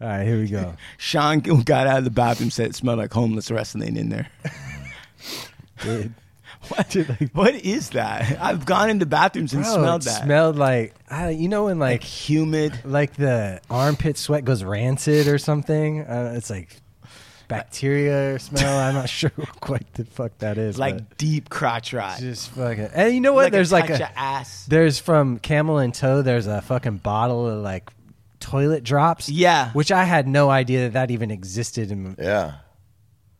All right, here we go. Sean got out of the bathroom, said it smelled like homeless wrestling in there. Dude. What? what is that? I've gone into bathrooms and Bro, smelled it that. Smelled like I, you know when like like humid. like the armpit sweat goes rancid or something. Uh, it's like bacteria smell. I'm not sure what quite the fuck that is. Like deep crotch rot. just fucking. And you know what? Like there's a like a of ass. there's from Camel and Toe. There's a fucking bottle of like toilet drops. Yeah. which I had no idea that that even existed. In, Yeah.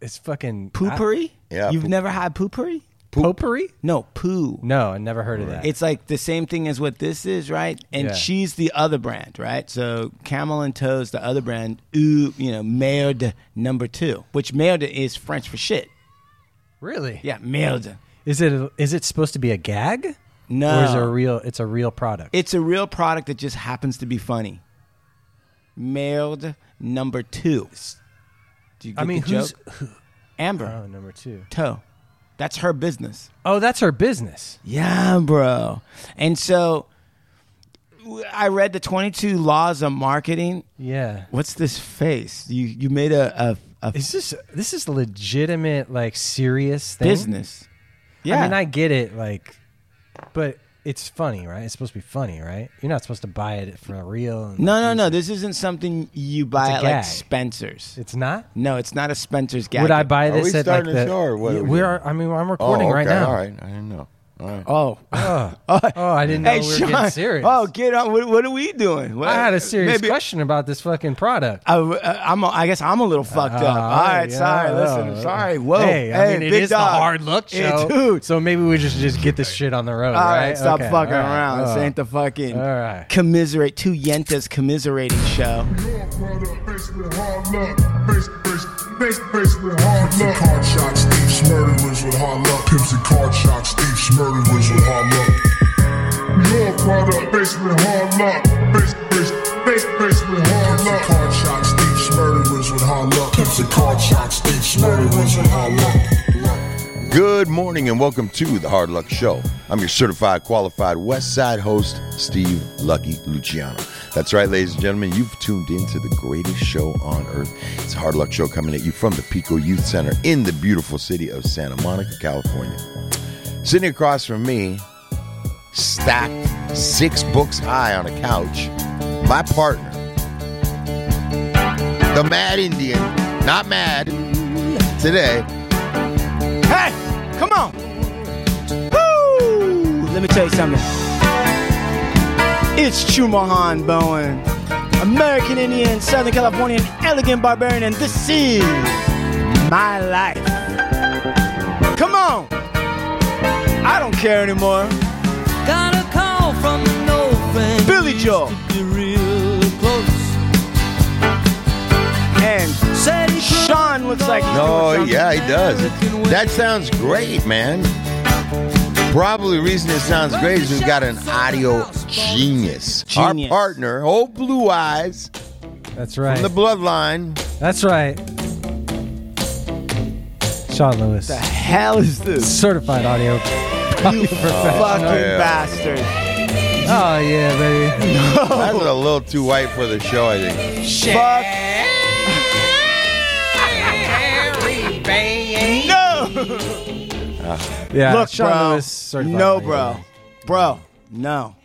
it's fucking Poopery? Yeah, You've poop- never had poopery? Potpourri? No, poo. No, I never heard of that. It's like the same thing as what this is, right? And Yeah. she's the other brand, right? So Camel and Toes, the other brand, ooh, you know, merde number two, which merde is French for shit. really? Yeah, merde. Is it is it supposed to be a gag? No. Or is it a real? It's a real product. It's a real product that just happens to be funny. Merde number two. Do you get I mean, the who's joke? who, Amber oh number two? Toe. That's her business. Oh, that's her business. Yeah, bro. And so w- I read the 22 laws of marketing. Yeah. What's this face? You you made a a, a Is this this is legitimate like serious thing? business. Yeah. I mean, I get it, like, but it's funny, right? It's supposed to be funny, right? You're not supposed to buy it for real. no, no, no. it. This isn't something you buy It's a at like gag. Spencer's. It's not. No, it's not a Spencer's gag. Would I buy Are this we at like starting the? the show or what are we we doing? are. I mean, I'm Oh, recording okay. right now. All right. I didn't know. All right. Oh. Oh, Oh, I didn't know hey, we were Sean. getting serious. Oh, get on. What, what are we doing? What, I had a serious maybe- question about this fucking product. I, am I guess I'm a little fucked up. Uh, All right, yeah, sorry. yeah. Listen, sorry. Whoa, Hey, I mean, big is dog. the hard look Hey, show, dude. So maybe we just just get this shit on the road. All right, right, stop Okay, fucking all right. around. This Oh. ain't the fucking All right. commiserate two yentas commiserating show. Pimps and card shots, thieves, murderers with hard luck. Pimps and card shots, thieves, murderers with hard luck. Your product, based hard luck. Base, base, base, base hard luck. Card shots, thieves, murderers with hard luck. Pimps and card shots, thieves, murderers with hard luck. Good morning and welcome to the Hard Luck Show. I'm your certified qualified West Side host, Steve Lucky Luciano. That's right, ladies and gentlemen, you've tuned in to the greatest show on earth. It's a Hard Luck Show coming at you from the Pico Youth Center in the beautiful city of Santa Monica, California. Sitting across from me, stacked six books high on a couch, my partner, the Mad Indian, not mad today. Hey, come on. Woo! Let me tell you something. It's Chumahan Bowen, American Indian, Southern Californian, elegant barbarian, and this is my life. I don't care anymore. Got a call from an old friend. Billy Used Joel. to be real close. And Said he Sean looks like he's No, doing yeah, he does. That sounds great, man. Probably the reason it sounds great is we've got an audio genius. Genius. Our partner, old Blue Eyes That's right. from the bloodline. That's right. Sean Lewis, The hell is this? certified audio. You oh, fucking yeah. bastard. Oh yeah, baby. That's a little too white for the show, I think. Fuck. No. Yeah, Look, Sean bro. Lewis, certified No, audio. bro. Bro. No.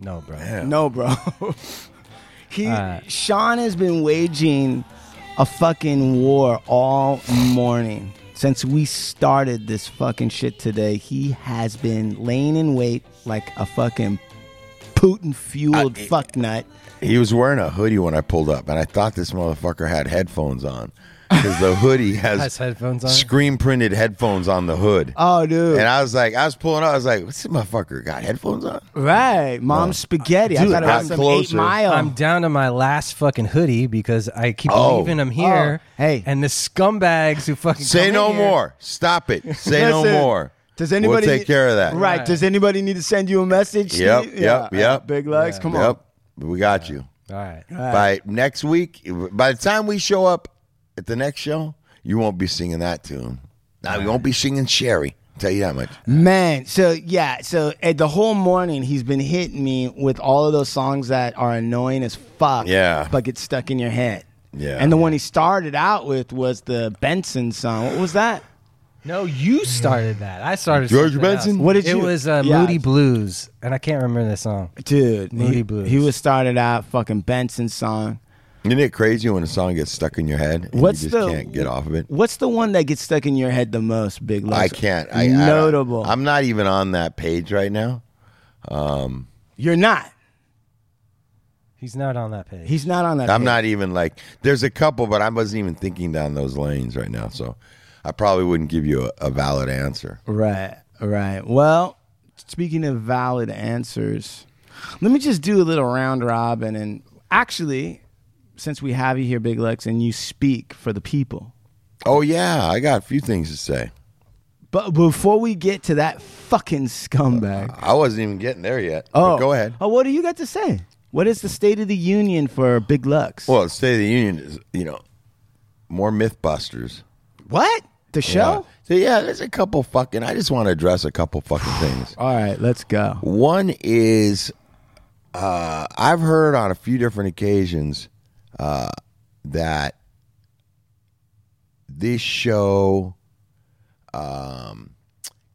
No, bro. Yeah. No, bro. he Alright. Sean has been waging a fucking war all morning. Since we started this fucking shit today, he has been laying in wait like a fucking Putin fueled I- fuck nut. He was wearing a hoodie when I pulled up, and I thought this motherfucker had headphones on. Because the hoodie has, Has headphones on. screen printed headphones on the hood. Oh, dude. And I was like, I was pulling up, I was like, what's this motherfucker got headphones on? right. Mom's spaghetti. I Dude, thought it got was some closer. eight mile. I'm down to my last fucking hoodie because I keep Oh. leaving them here. Oh, hey. and the scumbags who fucking Say come no in here- more. Stop it. Say no Listen, more. Does anybody We'll take care of that. Right. Right. Does anybody need to send you a message? Yep, Steve? yep, Yeah. yep. Big legs. Come on. Yep. We got you. All right. By next week, by the time we show up at the next show, you won't be singing that tune. Now you won't be singing Sherry. Tell you that much. Man, so yeah, so uh, the whole morning he's been hitting me with all of those songs that are annoying as fuck. Yeah. But get stuck in your head. Yeah. And the one he started out with was the Benson song. What was that? No, you started that. I started George something Benson? else. What did it you- was uh, Yeah. Moody Blues, and I can't remember the song. Dude, Moody he, Blues. he was started out fucking Benson song. Isn't it crazy when a song gets stuck in your head and What's you just the- can't get off of it? What's the one that gets stuck in your head the most, Big Lex? I can't. I, I- Notable. I'm not even on that page right now. Um, You're not. He's not on that page. He's not on that. I'm page. not even like. There's a couple, but I wasn't even thinking down those lanes right now. So I probably wouldn't give you a, a valid answer. Right, right. Well, speaking of valid answers, let me just do a little round robin. And actually, since we have you here, Big Lex, and you speak for the people. Oh yeah, I got a few things to say. But before we get to that fucking scumbag, I wasn't even getting there yet. oh, go ahead. Oh, what do you got to say? What is the state of the union for Big Lucks? Well, the State of the Union is, you know, more MythBusters. what the show? Yeah. So yeah, there's a couple fucking. I just want to address a couple fucking things. All right, let's go. One is, uh, I've heard on a few different occasions uh, that this show um,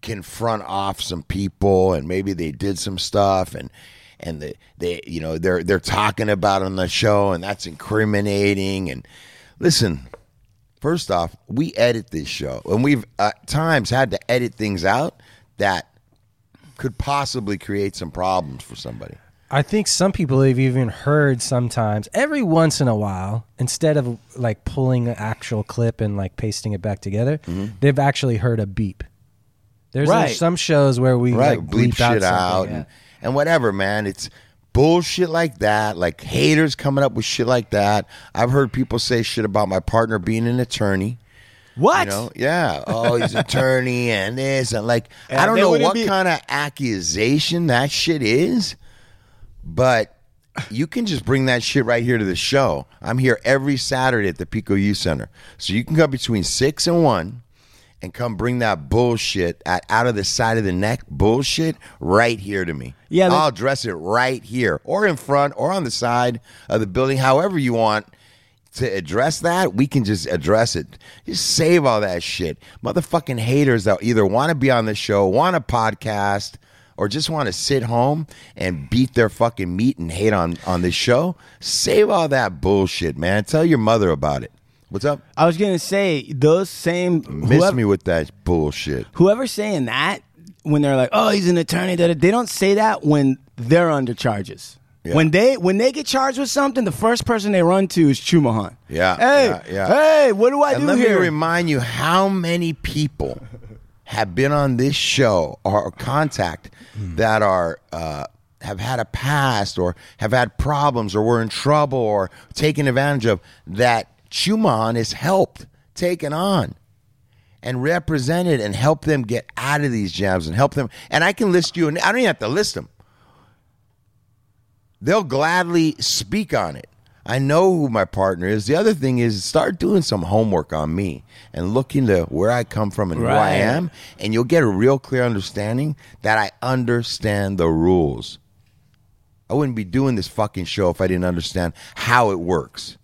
can front off some people, and maybe they did some stuff, and and the, they you know they're they're talking about on the show, and that's incriminating. And listen, first off, we edit this show, and we've at times had to edit things out that could possibly create some problems for somebody. I think some people have even heard sometimes, every once in a while, instead of like pulling an actual clip and like pasting it back together, mm-hmm. they've actually heard a beep. There's Right. some shows where we right. like bleep bleep out shit out and, and whatever man. It's bullshit like that. Like haters coming up with shit like that. I've heard people say shit about my partner being an attorney. What? you know? Yeah. Oh he's an attorney and this and like And i don't know what be- kind of accusation that shit is but you can just bring that shit right here to the show i'm here every saturday at the pico youth center so you can come between six and one and come bring that bullshit at, out of the side of the neck bullshit right here to me. Yeah, that- I'll address it right here, or in front, or on the side of the building, however you want to address that. We can just address it. Just save all that shit, motherfucking haters that either want to be on the show, want a podcast, or just want to sit home and beat their fucking meat and hate on on this show. Save all that bullshit, man. Tell your mother about it. What's up? I was gonna say those same Miss whoever, me with that bullshit. whoever's saying that when they're like, "Oh, he's an attorney," that they don't say that when they're under charges. Yeah. When they when they get charged with something, the first person they run to is Chumahan. Yeah, Hey, yeah, yeah. hey, what do I and do let here? me remind you how many people have been on this show or contact that are uh, have had a past or have had problems or were in trouble or taken advantage of that Chumahan has helped taken on and represented and helped them get out of these jams and help them. And I can list you, and I don't even have to list them. They'll gladly speak on it. I know who my partner is. The other thing is start doing some homework on me and look into where I come from and who I am, and you'll get a real clear understanding that I understand the rules. I wouldn't be doing this fucking show if I didn't understand how it works.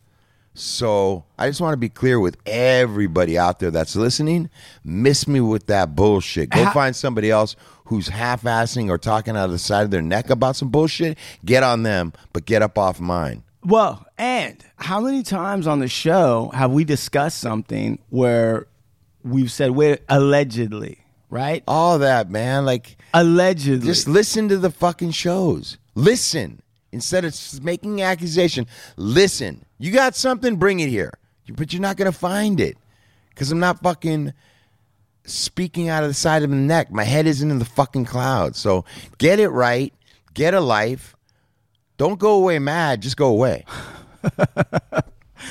So I just want to be clear with everybody out there that's listening. Miss me with that bullshit. Go How- find somebody else who's half-assing or talking out of the side of their neck about some bullshit. Get on them, but get up off mine. Well, and how many times on the show have we discussed something where we've said, "Wait, allegedly," right? All that, man. Like, Allegedly. just listen to the fucking shows. Listen instead of making accusation. Listen. You got something, bring it here. But you're not gonna find it because I'm not fucking speaking out of the side of the neck. My head isn't in the fucking clouds. So get it right. Get a life. Don't go away mad. Just go away.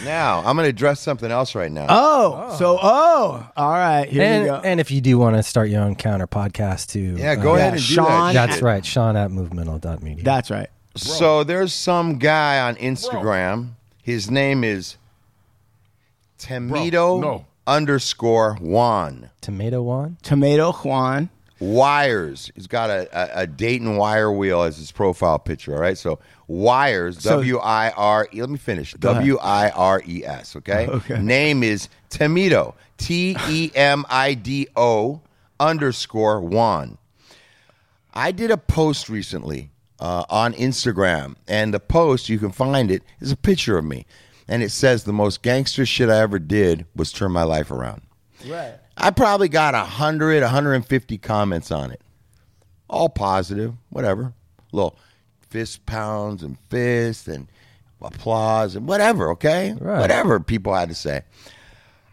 now I'm gonna address something else right now. oh, so oh, all right. Here we And, go. and if you do want to start your own counter podcast too, yeah, go uh, ahead yeah, and do Sean- that. That's right, Sean at movemental.media. That's right. So there's some guy on Instagram. His name is Temido no. underscore Juan. Tomato one. Tomato Juan. Wires. He's got a, a, a Dayton wire wheel as his profile picture. All right. So Wires, So- W I R E. Let me finish. W I R E S. Okay. Okay. Name is Temido. T E M I D O underscore Juan. I did a post recently uh, on Instagram, and the post you can find it is a picture of me, and it says the most gangster shit I ever did was turn my life around. Right. I probably got 100, 150 comments on it. All positive, whatever. Little fist pounds and fists and applause and whatever, okay? Right. Whatever people had to say.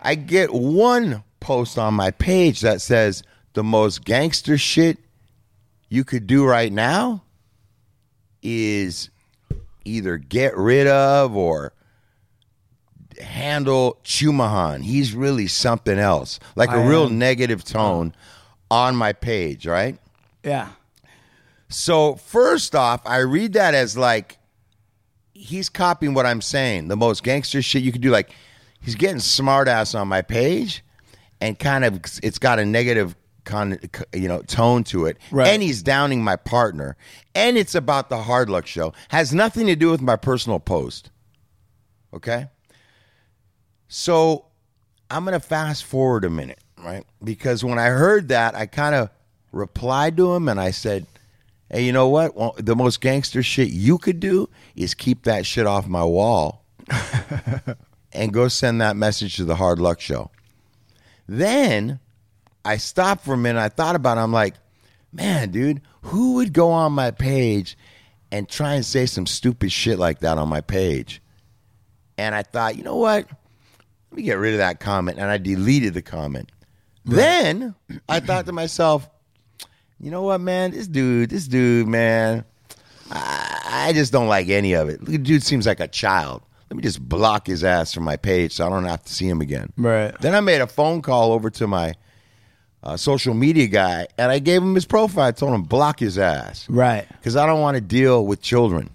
I get one post on my page that says the most gangster shit you could do right now is either get rid of or handle Chumahan. He's really something else. Like a I real am. negative tone on my page, right? Yeah. So first off, I read that as like he's copying what I'm saying. The most gangster shit you could do. Like he's getting smart ass on my page, and kind of it's got a negative con, you know tone to it. Right. And he's downing my partner, and it's about the hard luck show. Has nothing to do with my personal post. Okay. So I'm going to fast forward a minute, right? Because when I heard that, I kind of replied to him and I said, Hey, you know what? Well, the most gangster shit you could do is keep that shit off my wall and go send that message to the Hard Luck Show. Then I stopped for a minute. I thought about it. I'm like, man, dude, who would go on my page and try and say some stupid shit like that on my page? And I thought, you know what? Let me get rid of that comment. And I deleted the comment. Then I thought to myself, you know what, man? This dude, this dude, man, I, I just don't like any of it. The dude seems like a child. Let me just block his ass from my page so I don't have to see him again. Right. Then I made a phone call over to my uh, social media guy and I gave him his profile. I told him block his ass Right. because I don't want to deal with children.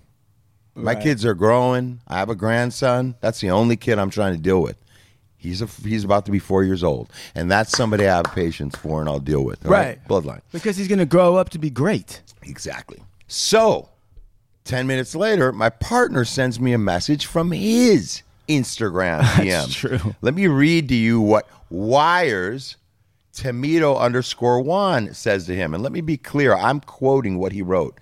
My Right. kids are growing. I have a grandson. That's the only kid I'm trying to deal with. He's a, he's about to be four years old, and that's somebody I have patience for, and I'll deal with. all Right. bloodline. Because he's gonna grow up to be great. Exactly. So, 10 minutes later, my partner sends me a message from his Instagram DM. true. Let me read to you what Wires Temido underscore one says to him. And let me be clear, I'm quoting what he wrote.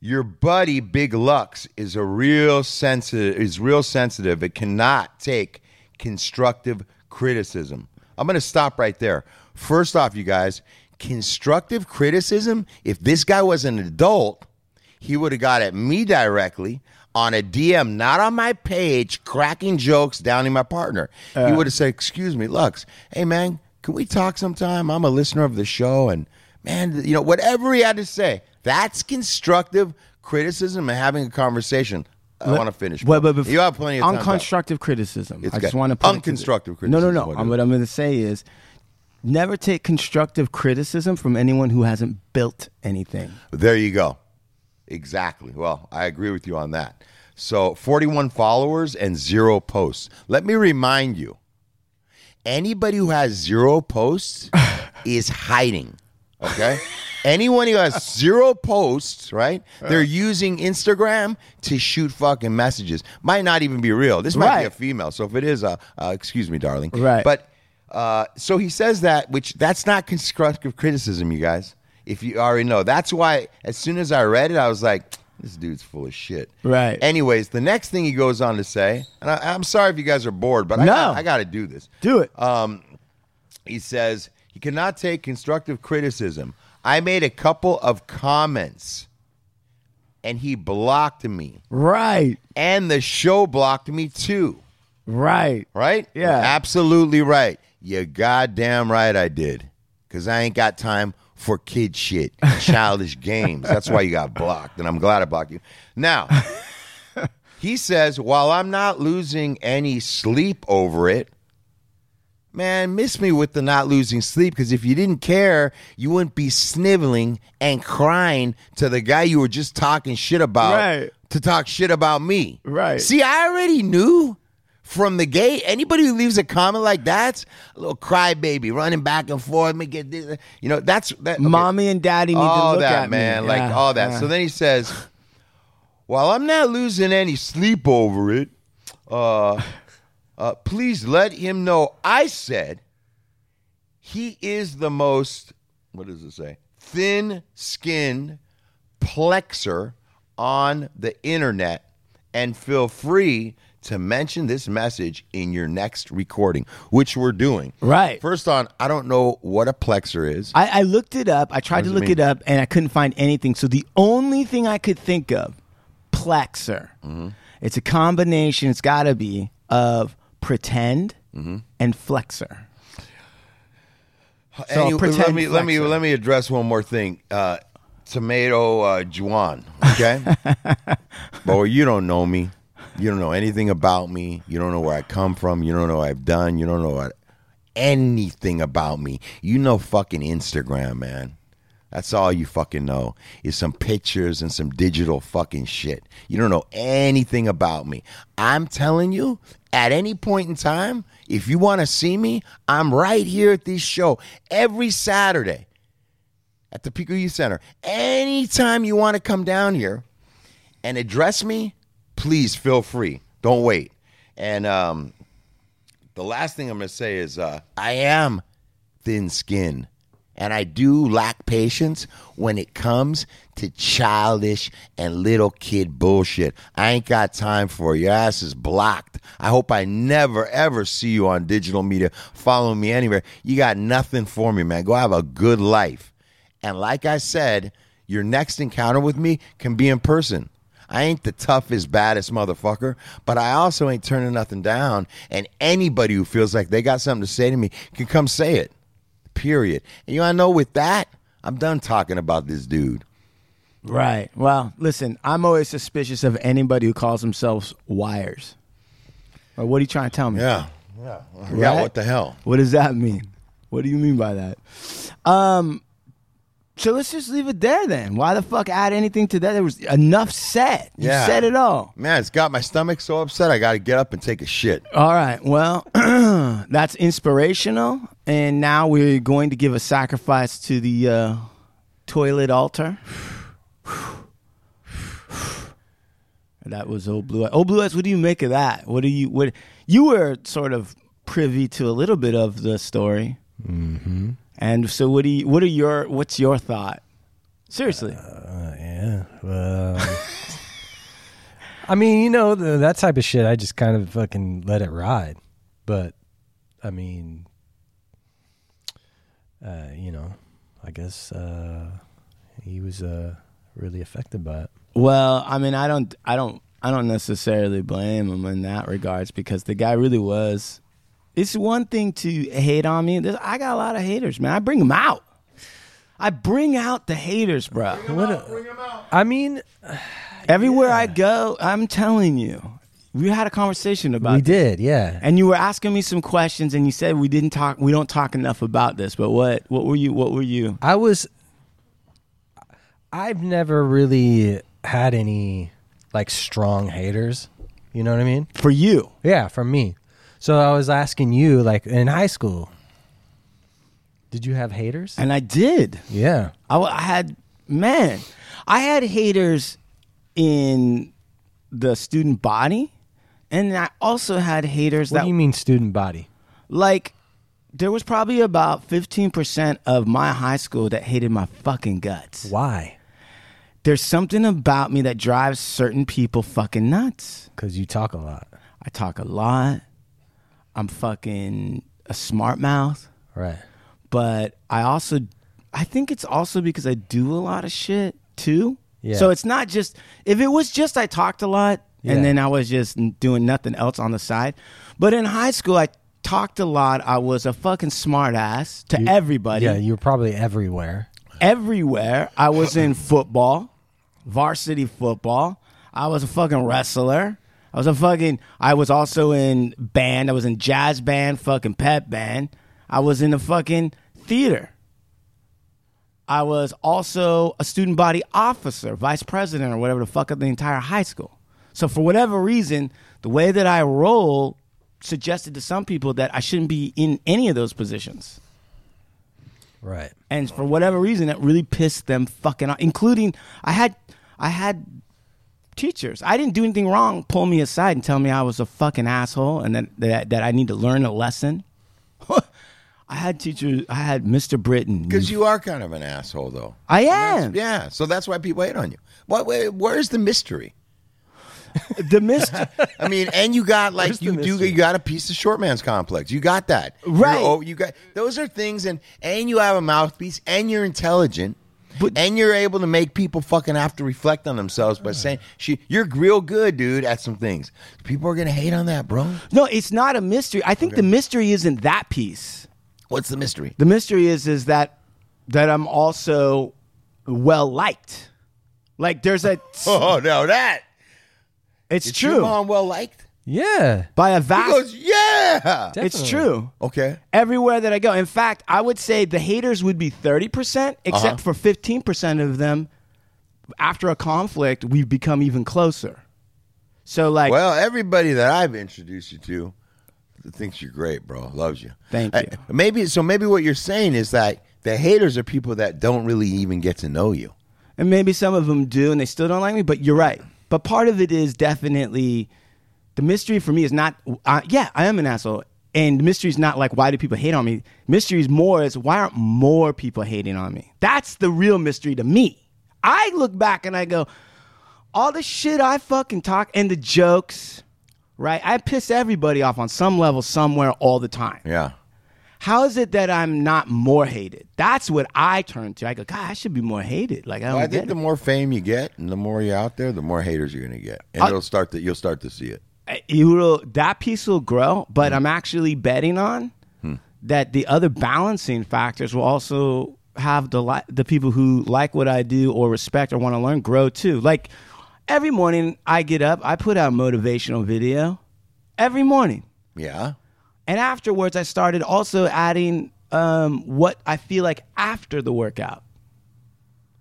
Your buddy Big Lucks is a real sensitive is real sensitive. It cannot take constructive criticism. I'm going to stop right there. First off, you guys, constructive criticism, if this guy was an adult, he would have got at me directly on a DM, not on my page, cracking jokes, downing my partner. he uh. would have said, Excuse me, Lucks, hey man, can we talk sometime? I'm a listener of the show and man, you know, whatever he had to say, that's constructive criticism and having a conversation. I want to finish. Bro. but bef- you have plenty of time. Unconstructive criticism. It's I just want to put it Unconstructive criticism. No, no, no. Um, what I'm going to say is, never take constructive criticism from anyone who hasn't built anything. There you go. Exactly. Well, I agree with you on that. So, 41 followers and zero posts. Let me remind you anybody who has zero posts is hiding. Okay? Anyone who has zero posts, right? They're using Instagram to shoot fucking messages. Might not even be real. This might be Right. a female. So if it is, uh, uh, excuse me, darling. Right. But uh, so he says that, which that's not constructive criticism, you guys. If you already know, that's why as soon as I read it, I was like, this dude's full of shit. Right. Anyways, the next thing he goes on to say, and I, I'm sorry if you guys are bored, but I, No. got, I got to do this. Do it. Um he says he cannot take constructive criticism. I made a couple of comments, and he blocked me, right. and the show blocked me too. Right. right? Yeah. Absolutely right. You goddamn right I did. Because I ain't got time for kid shit, childish games. That's why you got blocked. And I'm glad I blocked you. Now, he says, while I'm not losing any sleep over it, man, miss me with the not losing sleep because if you didn't care, you wouldn't be sniveling and crying to the guy you were just talking shit about Right. to talk shit about me. Right. See, I already knew from the gate. Anybody who leaves a comment like that's a little crybaby running back and forth. Let me get this. You know, that's that. okay. Mommy and daddy need all to look that at man, me. like Yeah, all that. yeah. So then he says, "While I'm not losing any sleep over it, uh, uh, please let him know I said he is the most. What does it say? Thin-skinned plexer on the internet, and feel free." To mention this message in your next recording, which we're doing. Right. First on, I don't know what a plexer is. I, I looked it up. I tried to does it look it up and I couldn't find anything. So the only thing I could think of, plexer. Mm-hmm. It's a combination. It's got to be of pretend Mm-hmm. and flexor. So Any- pretend let me let me let me address one more thing. Uh, tomato uh, Juan, okay? Boy, you don't know me. You don't know anything about me. You don't know where I come from. You don't know what I've done. You don't know what anything about me. You know fucking Instagram, man. That's all you fucking know is some pictures and some digital fucking shit. You don't know anything about me. I'm telling you, at any point in time, if you want to see me, I'm right here at this show every Saturday at the Pico Youth Center. Anytime you want to come down here and address me, please feel free. Don't wait. And um, the last thing I'm going to say is uh, I am thin skinned and I do lack patience when it comes to childish and little kid bullshit. I ain't got time for it. Your ass is blocked. I hope I never ever see you on digital media following me anywhere. You got nothing for me, man. Go have a good life. And like I said, your next encounter with me can be in person. I ain't the toughest, baddest motherfucker, but I also ain't turning nothing down. And anybody who feels like they got something to say to me can come say it. Period. And you wanna know with that, I'm done talking about this dude. Right. Well, listen, I'm always suspicious of anybody who calls themselves wires. Or what are you trying to tell me? Yeah. Yeah. Yeah, what the hell? What does that mean? What do you mean by that? Um, so let's just leave it there then. Why the fuck add anything to that? There was enough said. You Yeah. said it all. Man, it's got my stomach so upset I gotta get up and take a shit. All right. Well, that's inspirational. And now we're going to give a sacrifice to the uh, toilet altar. That was old blue eyes. Old blue eyes. What do you make of that? What do you? What you were sort of privy to a little bit of the story. And so, what do you? What are your? What's your thought? Seriously. Uh, yeah. Well, I mean, you know, the, that type of shit, I just kind of fucking let it ride. But, I mean, uh, you know, I guess uh, he was uh, really affected by it. Well, I mean, I don't, I don't, I don't necessarily blame him in that regards because the guy really was. It's one thing to hate on me. There's, I got a lot of haters, man. I bring them out. I bring out the haters, bro. What a, I mean, Everywhere I go, I'm telling you, we had a conversation about. we this. did, yeah. and you were asking me some questions, and you said we didn't talk. We don't talk enough about this. But what? What were you? What were you? I was I've never really had any like strong haters. You know what I mean? For you, Yeah, For me. So I was asking you like in high school, did you have haters? and I did. Yeah. I had man, I had haters in the student body, and I also had haters What that do you mean student body? like there was probably about fifteen percent of my high school that hated my fucking guts. Why? There's something about me that drives certain people fucking nuts. Cuz you talk a lot. I talk a lot. I'm fucking a smart mouth. Right. but I also I think it's also because I do a lot of shit too. Yeah. So it's not just if it was just I talked a lot Yeah. and then I was just doing nothing else on the side. But in high school I talked a lot. I was a fucking smart ass to You- everybody. Yeah, you were probably everywhere. Everywhere. I was in football, varsity football. I was a fucking wrestler. I was a fucking I was also in band. I was in jazz band, fucking pep band. I was in the fucking theater. I was also a student body officer, vice president, or whatever the fuck of the entire high school. So for whatever reason, the way that I roll suggested to some people that I shouldn't be in any of those positions. Right. and for whatever reason that really pissed them fucking off including i had i had teachers i didn't do anything wrong pull me aside and tell me i was a fucking asshole and that that, that i need to learn a lesson i had teachers i had mr britton Because you are kind of an asshole, though. i am Yeah, so that's why people hate on you. What? where- Where's the mystery? the mystery. I mean, and you got like Where's you do. You got a piece of short man's complex. You got that, You're- Right. oh, you got those are things, and and you have a mouthpiece, and you're intelligent. But- and you're able to make people fucking have to reflect on themselves by saying, "She, you're real good, dude, at some things." People are gonna hate on that, bro. no it's not a mystery i think the mystery isn't that piece What's the mystery? the mystery is is that that i'm also well liked like there's a Oh no, that it's is true Chumahan well liked. Yeah. by a He vast goes, "Yeah." it's true Okay. everywhere that I go. In fact, I would say the haters would be 30%, except Uh-huh. for 15% of them after a conflict, we've become even closer. So like Well, everybody that I've introduced you to thinks you're great, bro. Loves you. Thank I- you. maybe so. Maybe what you're saying is that the haters are people that don't really even get to know you. and maybe some of them do and they still don't like me, but you're right. But part of it is definitely the mystery for me is not uh, yeah, I am an asshole. And the mystery is not like why do people hate on me? Mystery is more is why aren't more people hating on me? That's the real mystery to me. I look back and I go, all the shit I fucking talk and the jokes, right? I piss everybody off on some level somewhere all the time. Yeah. How is it that I'm not more hated? That's what I turn to. I go, God, I should be more hated. Like I don't Well, I get think the more fame you get and the more you're out there, the more haters you're going to get, and I- it'll start to you'll start to see it. Will that piece will grow, Hmm. but I'm actually betting on that the other balancing factors will also have the li- the people who like what I do or respect or want to learn grow too. Like every morning I get up, I put out a motivational video every morning. Yeah. And afterwards, I started also adding um, what I feel like after the workout.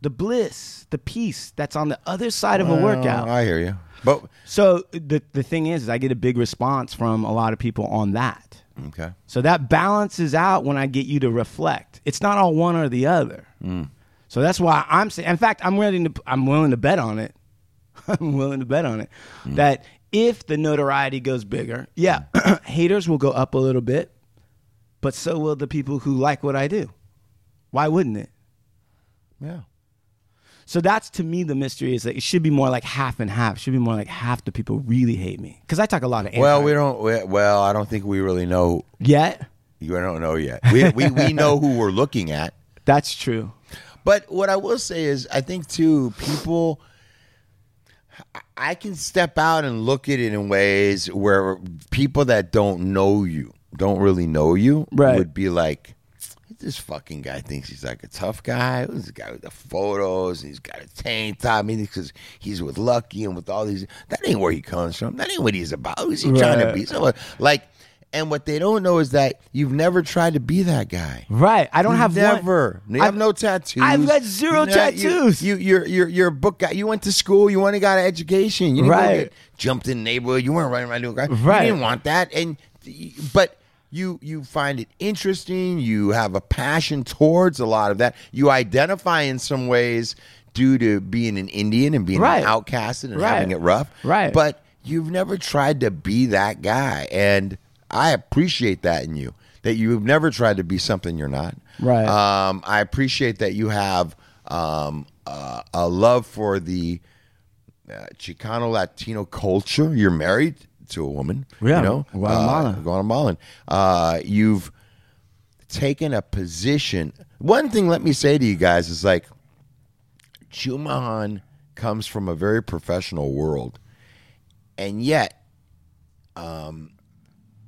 The bliss, the peace that's on the other side of a workout. I hear you, but So the the thing is, is I get a big response from a lot of people on that. okay. So that balances out when I get you to reflect. It's not all one or the other. Mm. So that's why I'm saying. In fact, I'm willing to. I'm willing to bet on it. I'm willing to bet on it mm. that if the notoriety goes bigger, yeah, mm. haters will go up a little bit, but so will the people who like what I do. Why wouldn't it? Yeah. So that's to me the mystery is that it should be more like half and half. It should be more like half the people really hate me because I talk a lot of Well, we don't. we- Well, I don't think we really know. yet. You don't know yet. We we, we know who we're looking at. That's true. But what I will say is, I think too, people. I can step out and look at it in ways where people that don't know you, don't really know you, Right. would be like, "This fucking guy thinks he's like a tough guy. Who's the guy with the photos? He's got a tank top. I mean, because he's with Lucky and with all these. That ain't where he comes from. That ain't what he's about. Who's he trying to be? So, uh, like, and what they don't know is that you've never tried to be that guy. Right. I don't You have one- never. You have I've- no tattoos. I've got zero You know, you- tattoos. You, you're you're you're a book guy. You went to school. You only got an education. You didn't Right. get jumped in the neighborhood. You weren't running around doing. Right. You didn't want that. And but you you find it interesting. You have a passion towards a lot of that. You identify in some ways due to being an Indian and being Right. an outcasted and Right. having it rough. Right. But you've never tried to be that guy, and I appreciate that in you. That you've never tried to be something you're not. Right. Um, I appreciate that you have um, uh, a love for the uh, Chicano Latino culture. You're married to a woman. Yeah, You know, Guatemala. Uh, Guatemalan. Uh, you've taken a position. One thing, let me say to you guys, is like Chumahan comes from a very professional world, and yet, um,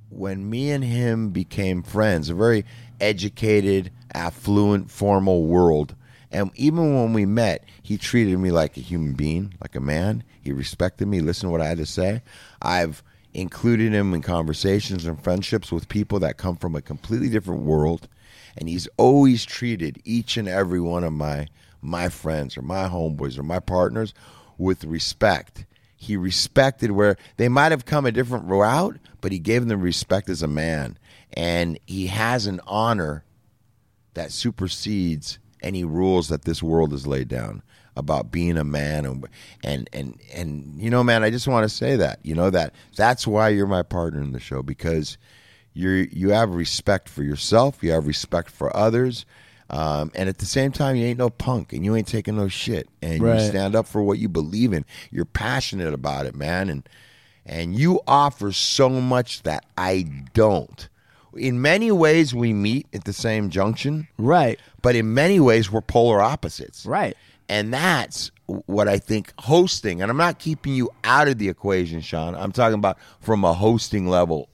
when me and him became friends, a very educated, affluent, formal world, and even when we met, he treated me like a human being, like a man. He respected me, listened to what I had to say. I've included him in conversations and friendships with people that come from a completely different world, and he's always treated each and every one of my my friends or my homeboys or my partners with respect. he respected where they might have come a different route, but he gave them respect as a man. And he has an honor that supersedes any rules that this world has laid down about being a man and and and, and you know man I just want to say that you know that that's why you're my partner in the show because you're you have respect for yourself you have respect for others um, and at the same time you ain't no punk and you ain't taking no shit and Right. you stand up for what you believe in you're passionate about it man and and you offer so much that I don't in many ways we meet at the same junction Right. but in many ways we're polar opposites Right. And that's what i think hosting and i'm not keeping you out of the equation sean i'm talking about from a hosting level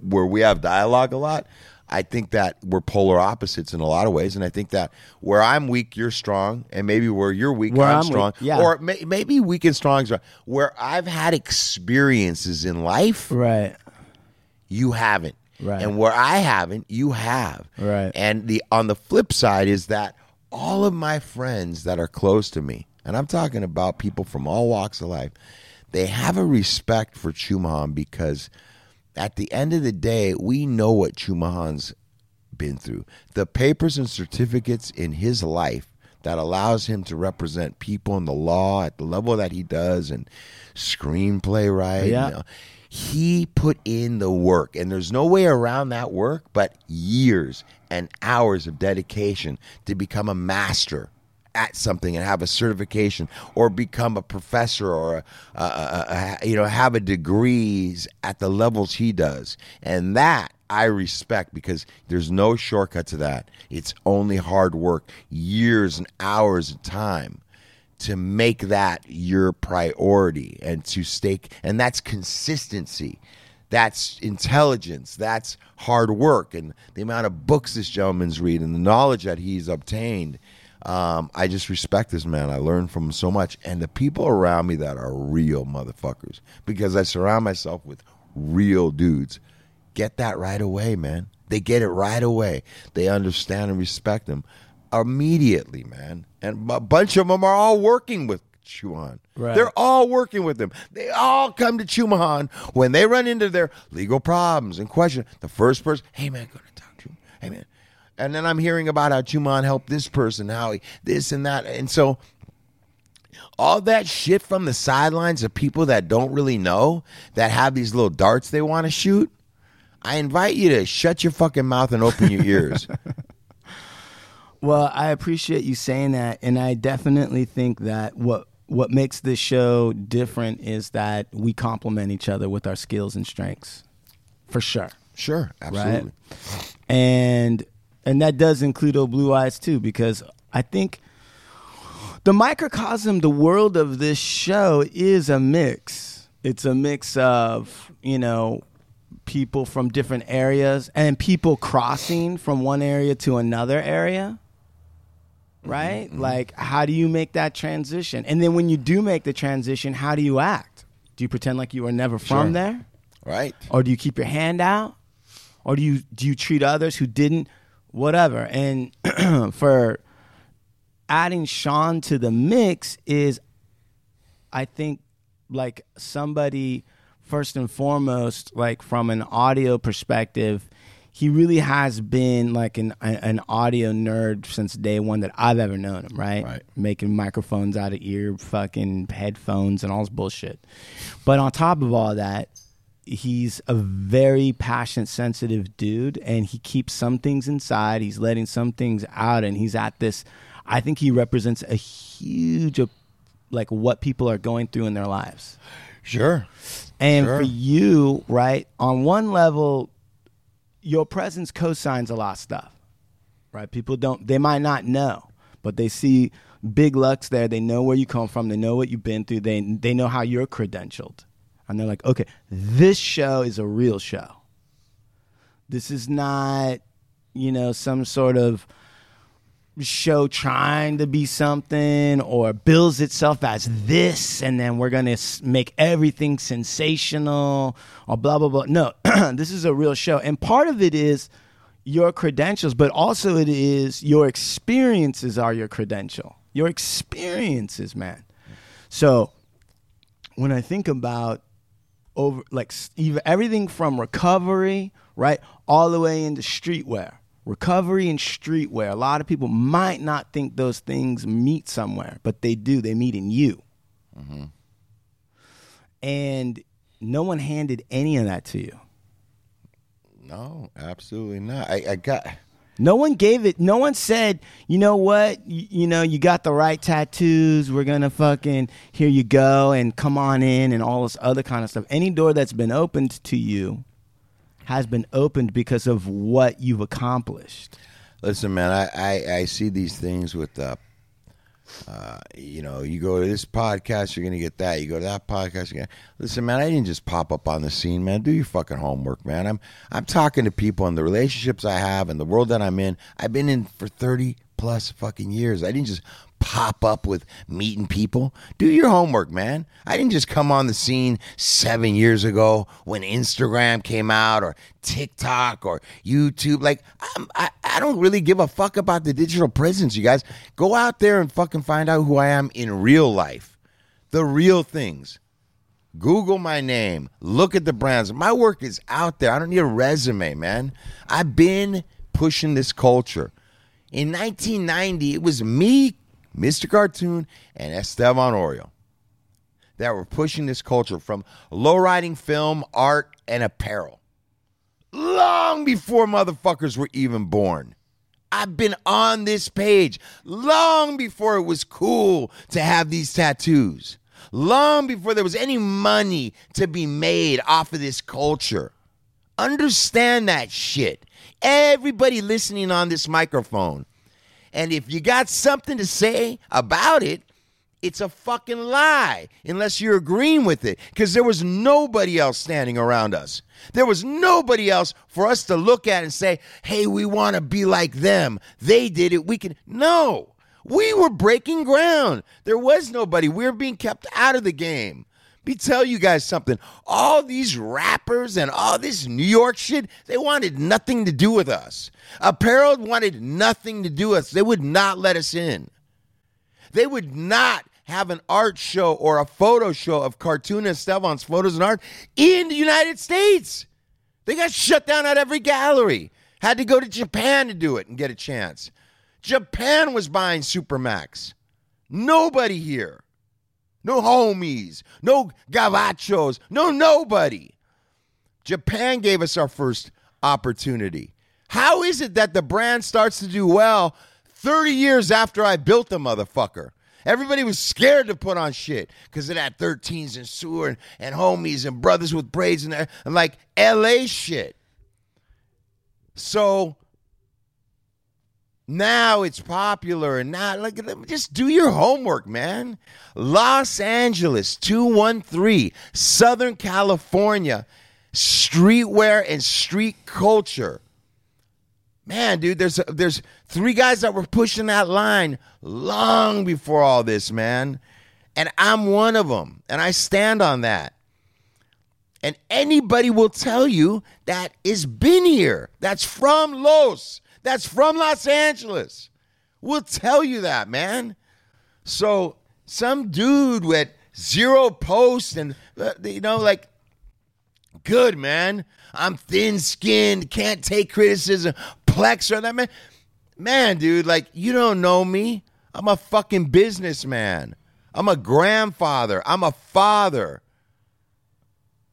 where we have dialogue a lot i think that we're polar opposites in a lot of ways and i think that where i'm weak you're strong and maybe where you're weak Where i'm, I'm weak, strong yeah. or may, maybe weak and strong right. where i've had experiences in life Right. you haven't. Right. And where I haven't, you have. Right. And the on the flip side is that all of my friends that are close to me, and I'm talking about people from all walks of life, they have a respect for Chumahan because at the end of the day, we know what Chumahan's been through. The papers and certificates in his life that allows him to represent people in the law at the level that he does and screenplay right. Yeah. you know, he put in the work and there's no way around that work but years and hours of dedication to become a master at something and have a certification or become a professor or a, a, a, you know have a degrees at the levels he does. And that I respect because there's no shortcut to that. It's only hard work years and hours of time to make that your priority and to stake and that's consistency that's intelligence. That's hard work. And the amount of books this gentleman's read and the knowledge that he's obtained um, i just respect this man. I learn from him so much. And the people around me that are real motherfuckers because i surround myself with real dudes get that right away man. They get it right away. They understand and respect him immediately, man. And a bunch of them are all working with Chuan. Right. They're all working with him. They all come to Chumahan when they run into their legal problems and question. The first person, hey man, go to town, Chumahan. Hey man. And then I'm hearing about how Chumahan helped this person, how he this and that. And so all that shit from the sidelines of people that don't really know, that have these little darts they want to shoot. I invite you to shut your fucking mouth and open your ears. Well, I appreciate you saying that, and I definitely think that what what makes this show different is that we complement each other with our skills and strengths, for sure. Sure, absolutely. and and that does include old blue eyes too because i think the microcosm the world of this show is a mix it's a mix of you know people from different areas and people crossing from one area to another area Mm-hmm, right? Mm-hmm. like how do you make that transition? And then when you do make the transition how do you act? Do you pretend like you were never from Sure. there? Right. or do you keep your hand out? Or do you do you treat others who didn't? Whatever. And for adding sean to the mix is i think like somebody first and foremost like from an audio perspective he really has been like an an audio nerd since day one that I've ever known him, right? Right. Making microphones out of ear fucking headphones and all this bullshit. But on top of all that, he's a very passionate, sensitive dude, and he keeps some things inside. He's letting some things out, and he's at this. I think he represents a huge, like what people are going through in their lives. Sure. And Sure. for you, right, on one level, your presence cosigns a lot of stuff, right? People don't, they might not know, but they see big Lucks there. They know where you come from. They know what you've been through. They, they know how you're credentialed. And they're like, okay, this show is a real show. This is not, you know, some sort of show trying to be something or bills itself as this and then we're going to make everything sensational or blah blah blah. No this is a real show. And part of it is your credentials but also it is your experiences are your credential. Your experiences man. So when I think about over like even everything from recovery, right, all the way into streetwear. Recovery and streetwear. A lot of people might not think those things meet somewhere, but they do. They meet in you. Mm-hmm. And no one handed any of that to you. No, absolutely not. I, I got. No one gave it. No one said, you know what, you, you know, you got the right tattoos. We're gonna fucking here you go and come on in and all this other kind of stuff. Any door that's been opened to you has been opened because of what you've accomplished. Listen, man, I, I, I see these things with uh, uh, you know, you go to this podcast, you're gonna get that. You go to that podcast, you're gonna listen, man. I didn't just pop up on the scene, man. Do your fucking homework, man. I'm I'm talking to people and the relationships I have and the world that I'm in. I've been in for thirty plus fucking years. I didn't just pop up with meeting people. Do your homework, man. I didn't just come on the scene seven years ago when Instagram came out or TikTok or YouTube. Like, I'm, I, I don't really give a fuck about the digital presence, you guys. Go out there and fucking find out who I am in real life. The real things. Google my name. Look at the brands. My work is out there. I don't need a resume, man. I've been pushing this culture. In 1990, it was me, Mr. Cartoon, and Estevan Oriol that were pushing this culture from lowriding film, art, and apparel. Long before motherfuckers were even born. I've been on this page long before it was cool to have these tattoos. Long before there was any money to be made off of this culture. Understand that shit. Everybody listening on this microphone. And if you got something to say about it, it's a fucking lie unless you're agreeing with it because there was nobody else standing around us. There was nobody else for us to look at and say, hey, we want to be like them. They did it. We can. No, we were breaking ground. There was nobody. We were being kept out of the game. Me tell you guys something. All these rappers and all this New York shit, they wanted nothing to do with us. Apparel wanted nothing to do with us. They would not let us in. They would not have an art show or a photo show of Cartoon Estevan's photos and art in the United States. They got shut down at every gallery. Had to go to Japan to do it and get a chance. Japan was buying Supermax. Nobody here. No homies. No gavachos. No nobody. Japan gave us our first opportunity. How is it that the brand starts to do well 30 years after I built the motherfucker? Everybody was scared to put on shit because it had 13s and sewer and, and homies and brothers with braids and, and like LA shit. So now it's popular and now like just do your homework, man. Los Angeles 213, Southern California, streetwear and street culture. Man, dude, there's there's three guys that were pushing that line long before all this, man. And I'm one of them, and I stand on that. And anybody will tell you that is been here. That's from Los. That's from Los Angeles. We'll tell you that, man. So some dude with zero posts and uh, you know like good man. I'm thin skinned, can't take criticism, plex or that man. Man, dude, like you don't know me. I'm a fucking businessman. I'm a grandfather. I'm a father.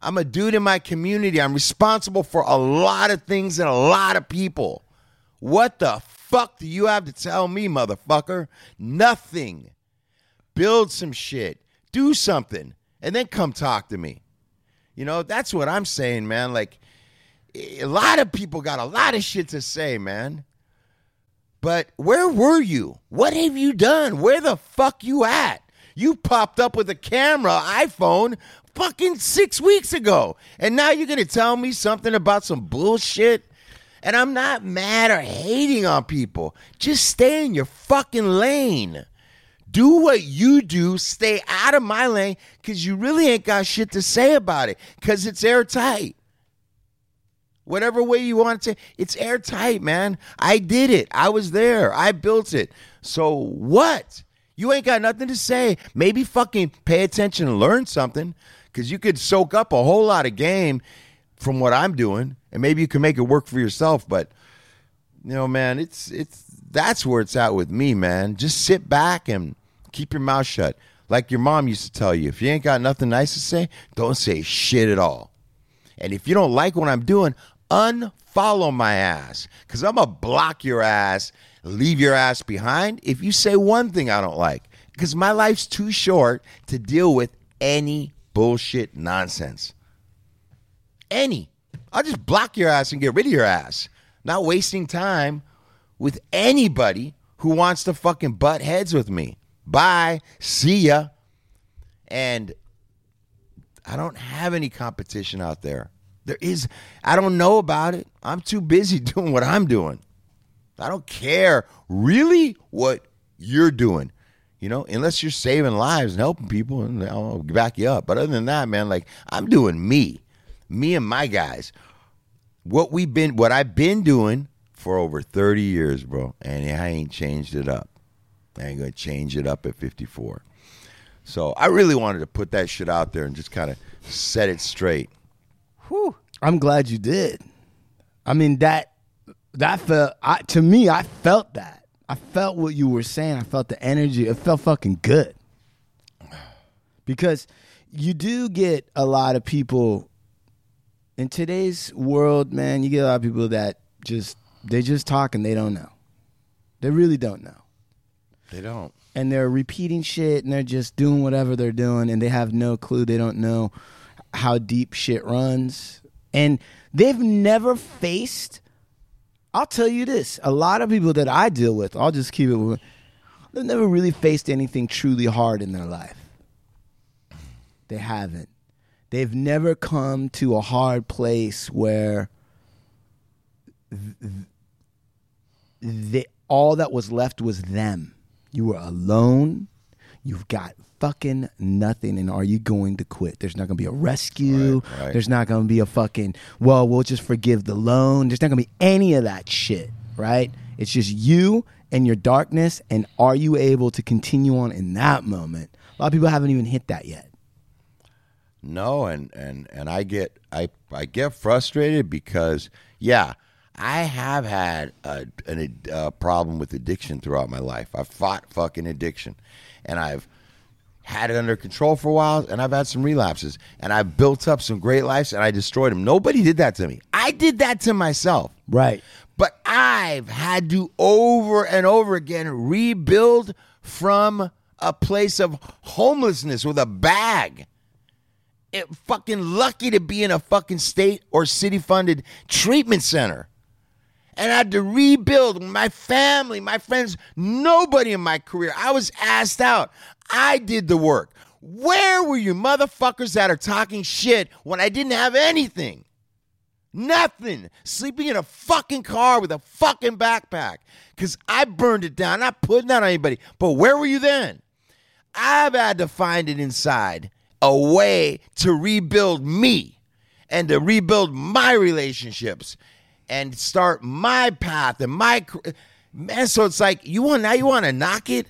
I'm a dude in my community. I'm responsible for a lot of things and a lot of people. What the fuck do you have to tell me, motherfucker? Nothing. Build some shit. Do something. And then come talk to me. You know, that's what I'm saying, man. Like, a lot of people got a lot of shit to say, man. But where were you? What have you done? Where the fuck you at? You popped up with a camera, iPhone, fucking six weeks ago. And now you're going to tell me something about some bullshit? And I'm not mad or hating on people. Just stay in your fucking lane. Do what you do. Stay out of my lane because you really ain't got shit to say about it because it's airtight. Whatever way you want to, it's airtight, man. I did it. I was there. I built it. So what? You ain't got nothing to say. Maybe fucking pay attention and learn something because you could soak up a whole lot of game from what I'm doing, and maybe you can make it work for yourself. But you know, man, it's it's that's where it's at with me, man. Just sit back and keep your mouth shut. Like your mom used to tell you, if you ain't got nothing nice to say, don't say shit at all. And if you don't like what I'm doing, unfollow my ass. Cause I'm gonna block your ass, leave your ass behind if you say one thing I don't like. Because my life's too short to deal with any bullshit nonsense. Any. I'll just block your ass and get rid of your ass. Not wasting time with anybody who wants to fucking butt heads with me. Bye. See ya. And I don't have any competition out there. There is, I don't know about it. I'm too busy doing what I'm doing. I don't care really what you're doing, you know, unless you're saving lives and helping people, and I'll back you up. But other than that, man, like I'm doing me, me and my guys. What we've been, what I've been doing for over 30 years, bro, and I ain't changed it up. I ain't gonna change it up at 54. So I really wanted to put that shit out there and just kind of set it straight. Whew. I'm glad you did. I mean that that felt I, to me. I felt that. I felt what you were saying. I felt the energy. It felt fucking good. Because you do get a lot of people in today's world, man. You get a lot of people that just they just talk and they don't know. They really don't know They don't. and they're repeating shit and they're just doing whatever they're doing and they have no clue they don't know how deep shit runs and they've never faced i'll tell you this a lot of people that i deal with i'll just keep it with they've never really faced anything truly hard in their life they haven't they've never come to a hard place where they, all that was left was them. You were alone. You've got fucking nothing. And are you going to quit? There's not going to be a rescue. Right, right. There's not going to be a fucking, well, we'll just forgive the loan. There's not going to be any of that shit, right? It's just you and your darkness. And are you able to continue on in that moment? A lot of people haven't even hit that yet. No, and and and I get I I get frustrated because yeah, I have had a an, a uh, problem with addiction throughout my life. I've fought fucking addiction, and I've had it under control for a while, and I've had some relapses, and I've built up some great lives, and I destroyed them. Nobody did that to me. I did that to myself. Right. But I've had to over and over again rebuild from a place of homelessness with a bag. It, fucking lucky to be in a fucking state or city funded treatment center. And I had to rebuild my family, my friends, nobody in my career. I was asked out. I did the work. Where were you motherfuckers that are talking shit when I didn't have anything? Nothing. Sleeping in a fucking car with a fucking backpack. Because I burned it down. Not putting that on anybody. But where were you then? I've had to find it inside a way to rebuild me and to rebuild my relationships and start my path and my man. So it's like you want now you want to knock it.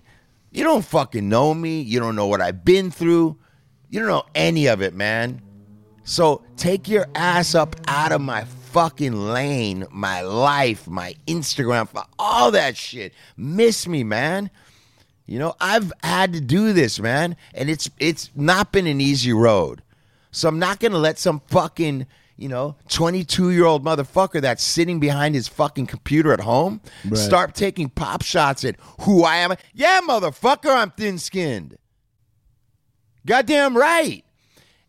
You don't fucking know me. You don't know what I've been through. You don't know any of it, man. So take your ass up out of my fucking lane, my life, my Instagram, all that shit. Miss me, man. You know, I've had to do this, man, and it's it's not been an easy road. So I'm not gonna let some fucking you know 22 year old motherfucker that's sitting behind his fucking computer at home start taking pop shots at who I am. Yeah, motherfucker, I'm thin skinned. Goddamn right.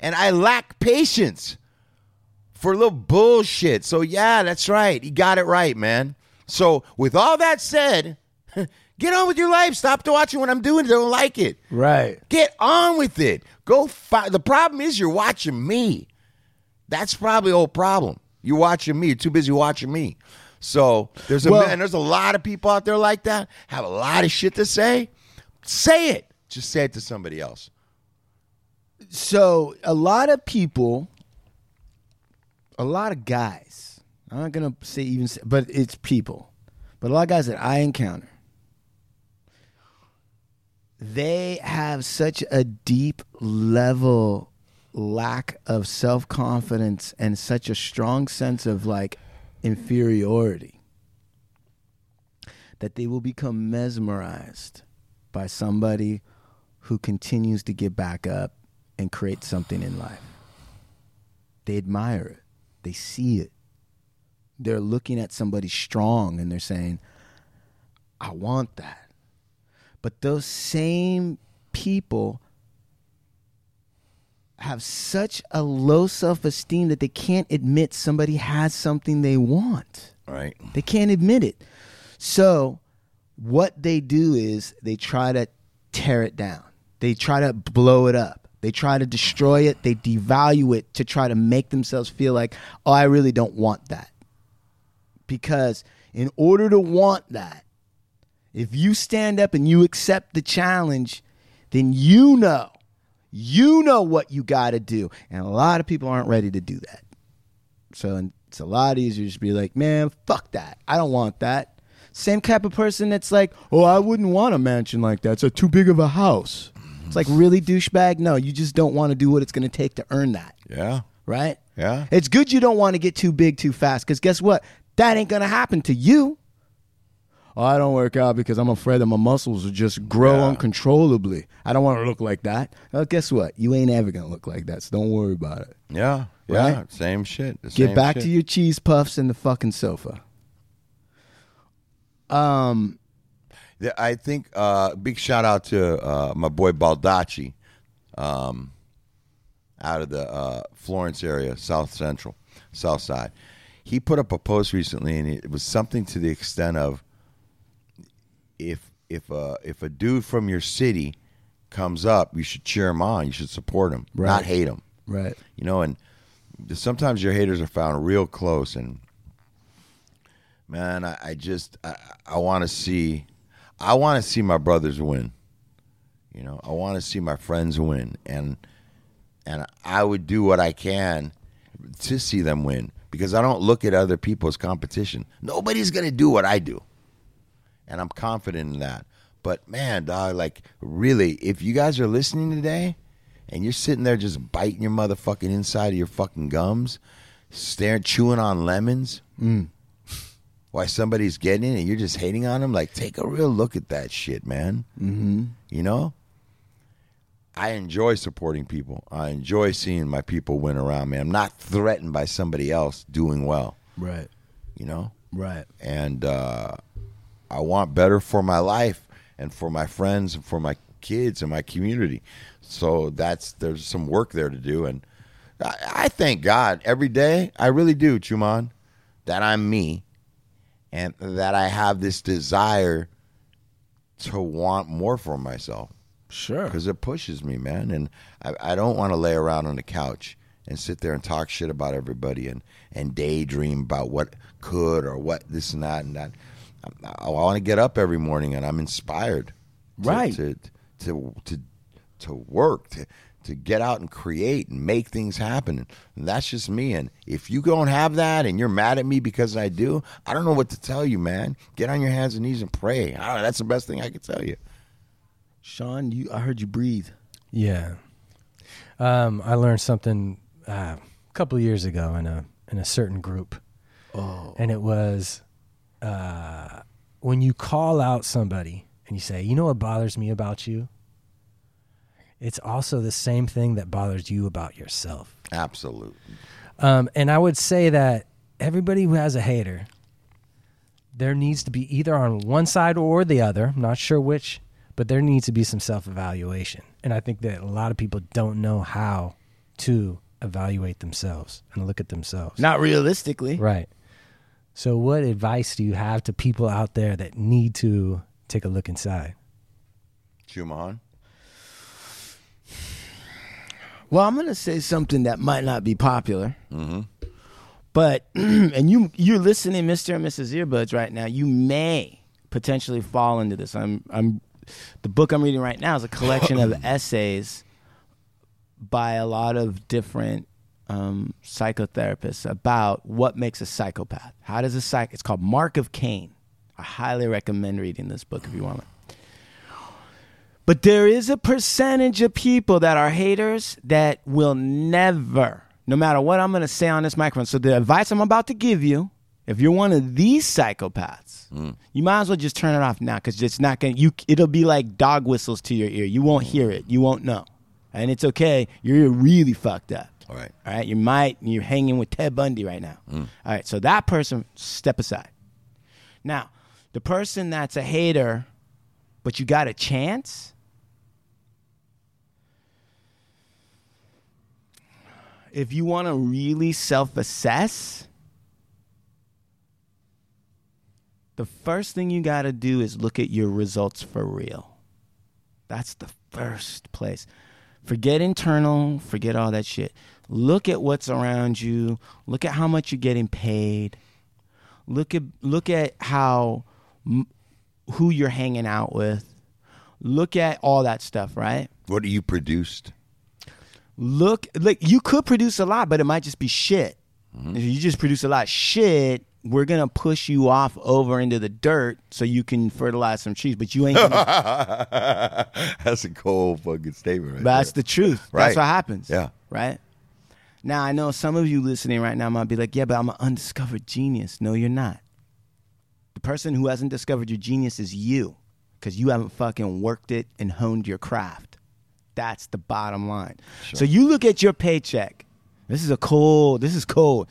And I lack patience for a little bullshit. So yeah, that's right. He got it right, man. So with all that said, get on with your life. Stop watching what I'm doing. Don't like it. Right. Get on with it. Go. Fi- the problem is you're watching me. That's probably the whole problem. You're watching me. You're too busy watching me. So there's a Well- and there's a lot of people out there like that. Have a lot of shit to say. Say it. Just say it to somebody else. So a lot of people, a lot of guys. I'm not gonna say even, say, but it's people. But a lot of guys that I encounter, they have such a deep level lack of self confidence and such a strong sense of like inferiority that they will become mesmerized by somebody who continues to get back up and create something in life. They admire it, they see it. They're looking at somebody strong and they're saying, I want that. But those same people have such a low self esteem that they can't admit somebody has something they want. Right. They can't admit it. So, what they do is they try to tear it down. They try to blow it up. They try to destroy it. They devalue it to try to make themselves feel like, oh, I really don't want that. Because in order to want that, if you stand up and you accept the challenge, then you know, you know what you got to do. And a lot of people aren't ready to do that. So it's a lot easier to just be like, man, fuck that. I don't want that. Same type of person that's like, oh, I wouldn't want a mansion like that. It's a too big of a house. It's like, really, douchebag? No, you just don't want to do what it's going to take to earn that, Yeah. right? Yeah. It's good you don't want to get too big too fast because guess what? That ain't going to happen to you. Oh, I don't work out because I'm afraid that my muscles will just grow Yeah. uncontrollably. I don't want to look like that. Well, guess what? You ain't ever going to look like that, so don't worry about it. Yeah. Yeah. Right? Same shit. Get same back shit. to your cheese puffs and the fucking sofa. Um, I think uh, big shout out to uh, my boy Baldacci, um, out of the uh, Florence area, South Central, South Side. He put up a post recently, and it was something to the extent of if if a if a dude from your city comes up, you should cheer him on. You should support him, not hate him. right. You know, and sometimes your haters are found real close. And man, I, I just I, I want to see, I want to see my brothers win. You know, I want to see my friends win, and and I would do what I can to see them win because I don't look at other people's competition. Nobody's gonna do what I do, and I'm confident in that. But man, dog, like really, if you guys are listening today, and you're sitting there just biting your motherfucking inside of your fucking gums, staring, chewing on lemons, why somebody's getting it, and you're just hating on them, like take a real look at that shit, man. Mm-hmm. You know. I enjoy supporting people. I enjoy seeing my people win around me. I'm not threatened by somebody else doing well, Right. you know? Right. and uh, I want better for my life and for my friends and for my kids and my community. So that's there's some work there to do, and I, I thank God every day. I really do, Chuman, that I'm me, and that I have this desire to want more for myself Sure. because it pushes me, man. And I, I don't want to lay around on the couch and sit there and talk shit about everybody and, and daydream about what could or what this and that and that. I, I want to get up every morning and I'm inspired, to, Right. To to to to work to to get out and create and make things happen. And that's just me. And if you don't have that and you're mad at me because I do, I don't know what to tell you, man. Get on your hands and knees and pray. I don't know, that's the best thing I can tell you. Sean, you I heard you breathe. Yeah. Um, I learned something uh, a couple of years ago in a in a certain group, Oh. and it was uh, when you call out somebody and you say, "You know what bothers me about you." It's also the same thing that bothers you about yourself. Absolutely. Um, and I would say that everybody who has a hater, there needs to be either on one side or the other. I'm not sure which, but there needs to be some self evaluation. And I think that a lot of people don't know how to evaluate themselves and look at themselves. Not realistically. Right. So, what advice do you have to people out there that need to take a look inside? Chuman. Well, I'm going to say something that might not be popular. Mm-hmm. But and you you're listening, Mr. and Mrs. Earbuds, right now. You may potentially fall into this. I'm I'm the book I'm reading right now is a collection of essays by a lot of different um, psychotherapists about what makes a psychopath. How does a psych? It's called Mark of Cain. I highly recommend reading this book if you want it. But there is a percentage of people that are haters that will never, no matter what I'm going to say on this microphone. So the advice I'm about to give you, if you're one of these psychopaths, you might as well just turn it off now because it's not going to, you, it'll be like dog whistles to your ear. You won't hear it. You won't know. And it's okay. You're really fucked up. All right. All right. You might, you're hanging with Ted Bundy right now. Mm. All right. So that person, step aside. Now, the person that's a hater, but you got a chance. If you want to really self assess, the first thing you got to do is look at your results for real. That's the first place. Forget internal, forget all that shit. Look at what's around you. Look at how much you're getting paid. Look at look at how who you're hanging out with. Look at all that stuff, right? What do you produced? Look like you could produce a lot, but it might just be shit. Mm-hmm. If you just produce a lot of shit, we're gonna push you off over into the dirt so you can fertilize some trees, but you ain't gonna That's a cold fucking statement, right? But that's there. the truth. Right. That's what happens. Yeah. Right? Now, I know some of you listening right now might be like, yeah, but I'm an undiscovered genius. No, you're not. The person who hasn't discovered your genius is you because you haven't fucking worked it and honed your craft. That's the bottom line. So you look at your paycheck. This is a cold, this is cold.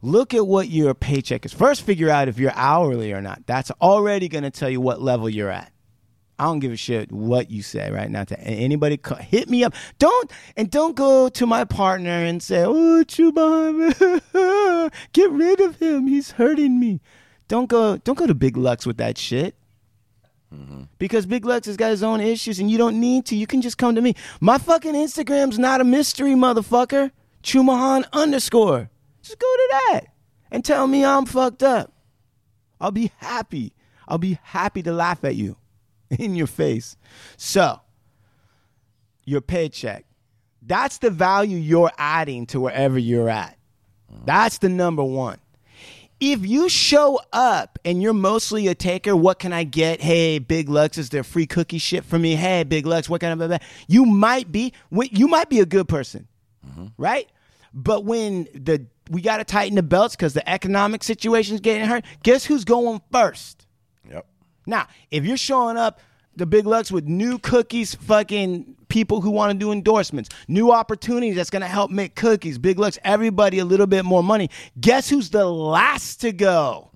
Look at what your paycheck is. First, figure out if you're hourly or not. That's already going to tell you what level you're at. I don't give a shit what you say right now to anybody. Hit me up. Don't and don't go to my partner and say, "Oh, Chuba, get rid of him. He's hurting me." Don't go. Don't go to Big Lucks with that shit. Mm-hmm. Because Big Lucks has got his own issues, and you don't need to. You can just come to me. My fucking Instagram's not a mystery, motherfucker. Chumahan underscore. Just go to that and tell me I'm fucked up. I'll be happy. I'll be happy to laugh at you in your face. So, your paycheck. That's the value you're adding to wherever you're at. That's the number one. If you show up and you're mostly a taker, what can I get? Hey, Big Lucks, is there free cookie shit for me? Hey, Big Lucks, what kind of. You might be you might be a good person, mm-hmm. right? But when the we got to tighten the belts because the economic situation's getting hurt. Guess who's going first? Now, if you're showing up the Big Lucks with new cookies, fucking people who want to do endorsements, new opportunities that's going to help make cookies, Big Lucks, everybody a little bit more money. Guess who's the last to go?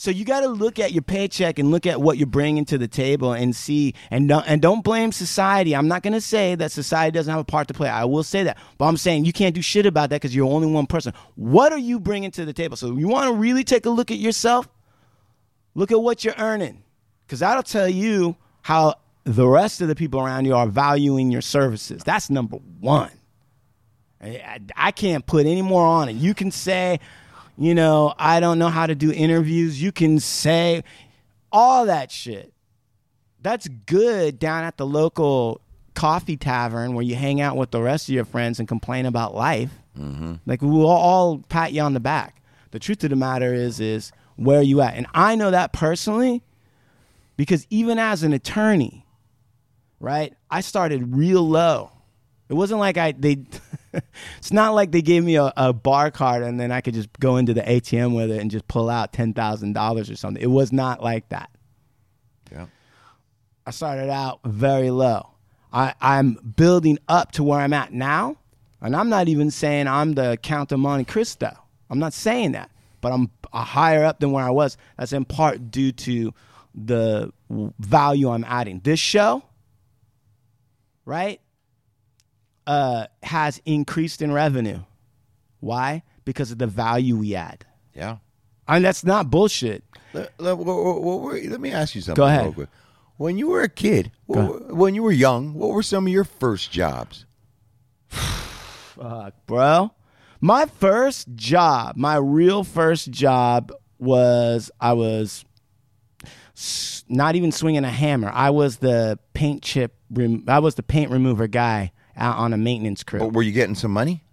So you got to look at your paycheck and look at what you're bringing to the table and see and don't, and don't blame society. I'm not going to say that society doesn't have a part to play. I will say that. But I'm saying you can't do shit about that cuz you're only one person. What are you bringing to the table? So you want to really take a look at yourself? Look at what you're earning cuz that'll tell you how the rest of the people around you are valuing your services. That's number 1. I, I can't put any more on it. You can say, you know, I don't know how to do interviews. You can say all that shit. That's good down at the local coffee tavern where you hang out with the rest of your friends and complain about life. Mm-hmm. Like we'll all pat you on the back. The truth of the matter is, is where are you at? And I know that personally because even as an attorney, right? I started real low. It wasn't like I they. it's not like they gave me a, a bar card and then I could just go into the ATM with it and just pull out ten thousand dollars or something. It was not like that. Yeah. I started out very low. I, I'm building up to where I'm at now, and I'm not even saying I'm the Count of Monte Cristo. I'm not saying that, but I'm a higher up than where I was. That's in part due to the value I'm adding. This show, right, uh, has increased in revenue. Why? Because of the value we add. Yeah. And that's not bullshit. Let, let- let me ask you something. Go ahead. real quick. When you were a kid, what, when you were young, what were some of your first jobs? Fuck, bro. My first job, my real first job was I was not even swinging a hammer. I was the paint chip. Rem- I was the paint remover guy out on a maintenance crew. Or were you getting some money?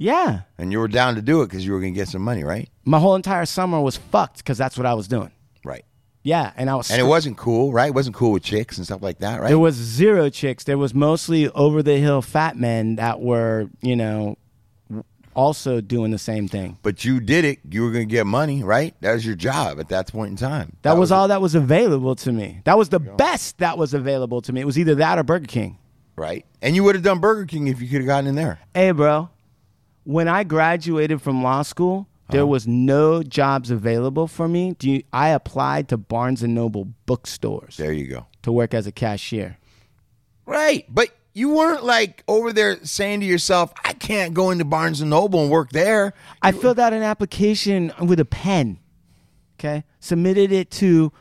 Yeah, And you were down to do it because you were going to get some money, right? my whole entire summer was fucked because that's what I was doing. Right. Yeah, and I was. And it wasn't cool, right? It wasn't cool with chicks and stuff like that, right? There was zero chicks. There was mostly over the hill fat men that were, you know, also doing the same thing. but you did it. You were going to get money, right? That was your job at that point in time. That, was, all that was available to me. That was the best that was available to me. It was either that or Burger King. right. And you would have done Burger King if you could have gotten in there. Hey, bro, when I graduated from law school, there uh-huh. was no jobs available for me. Do you, I applied to Barnes and Noble bookstores There you go. to work as a cashier. Right. But you weren't like over there saying to yourself, I can't go into Barnes and Noble and work there. I filled out an application with a pen. Okay, submitted it to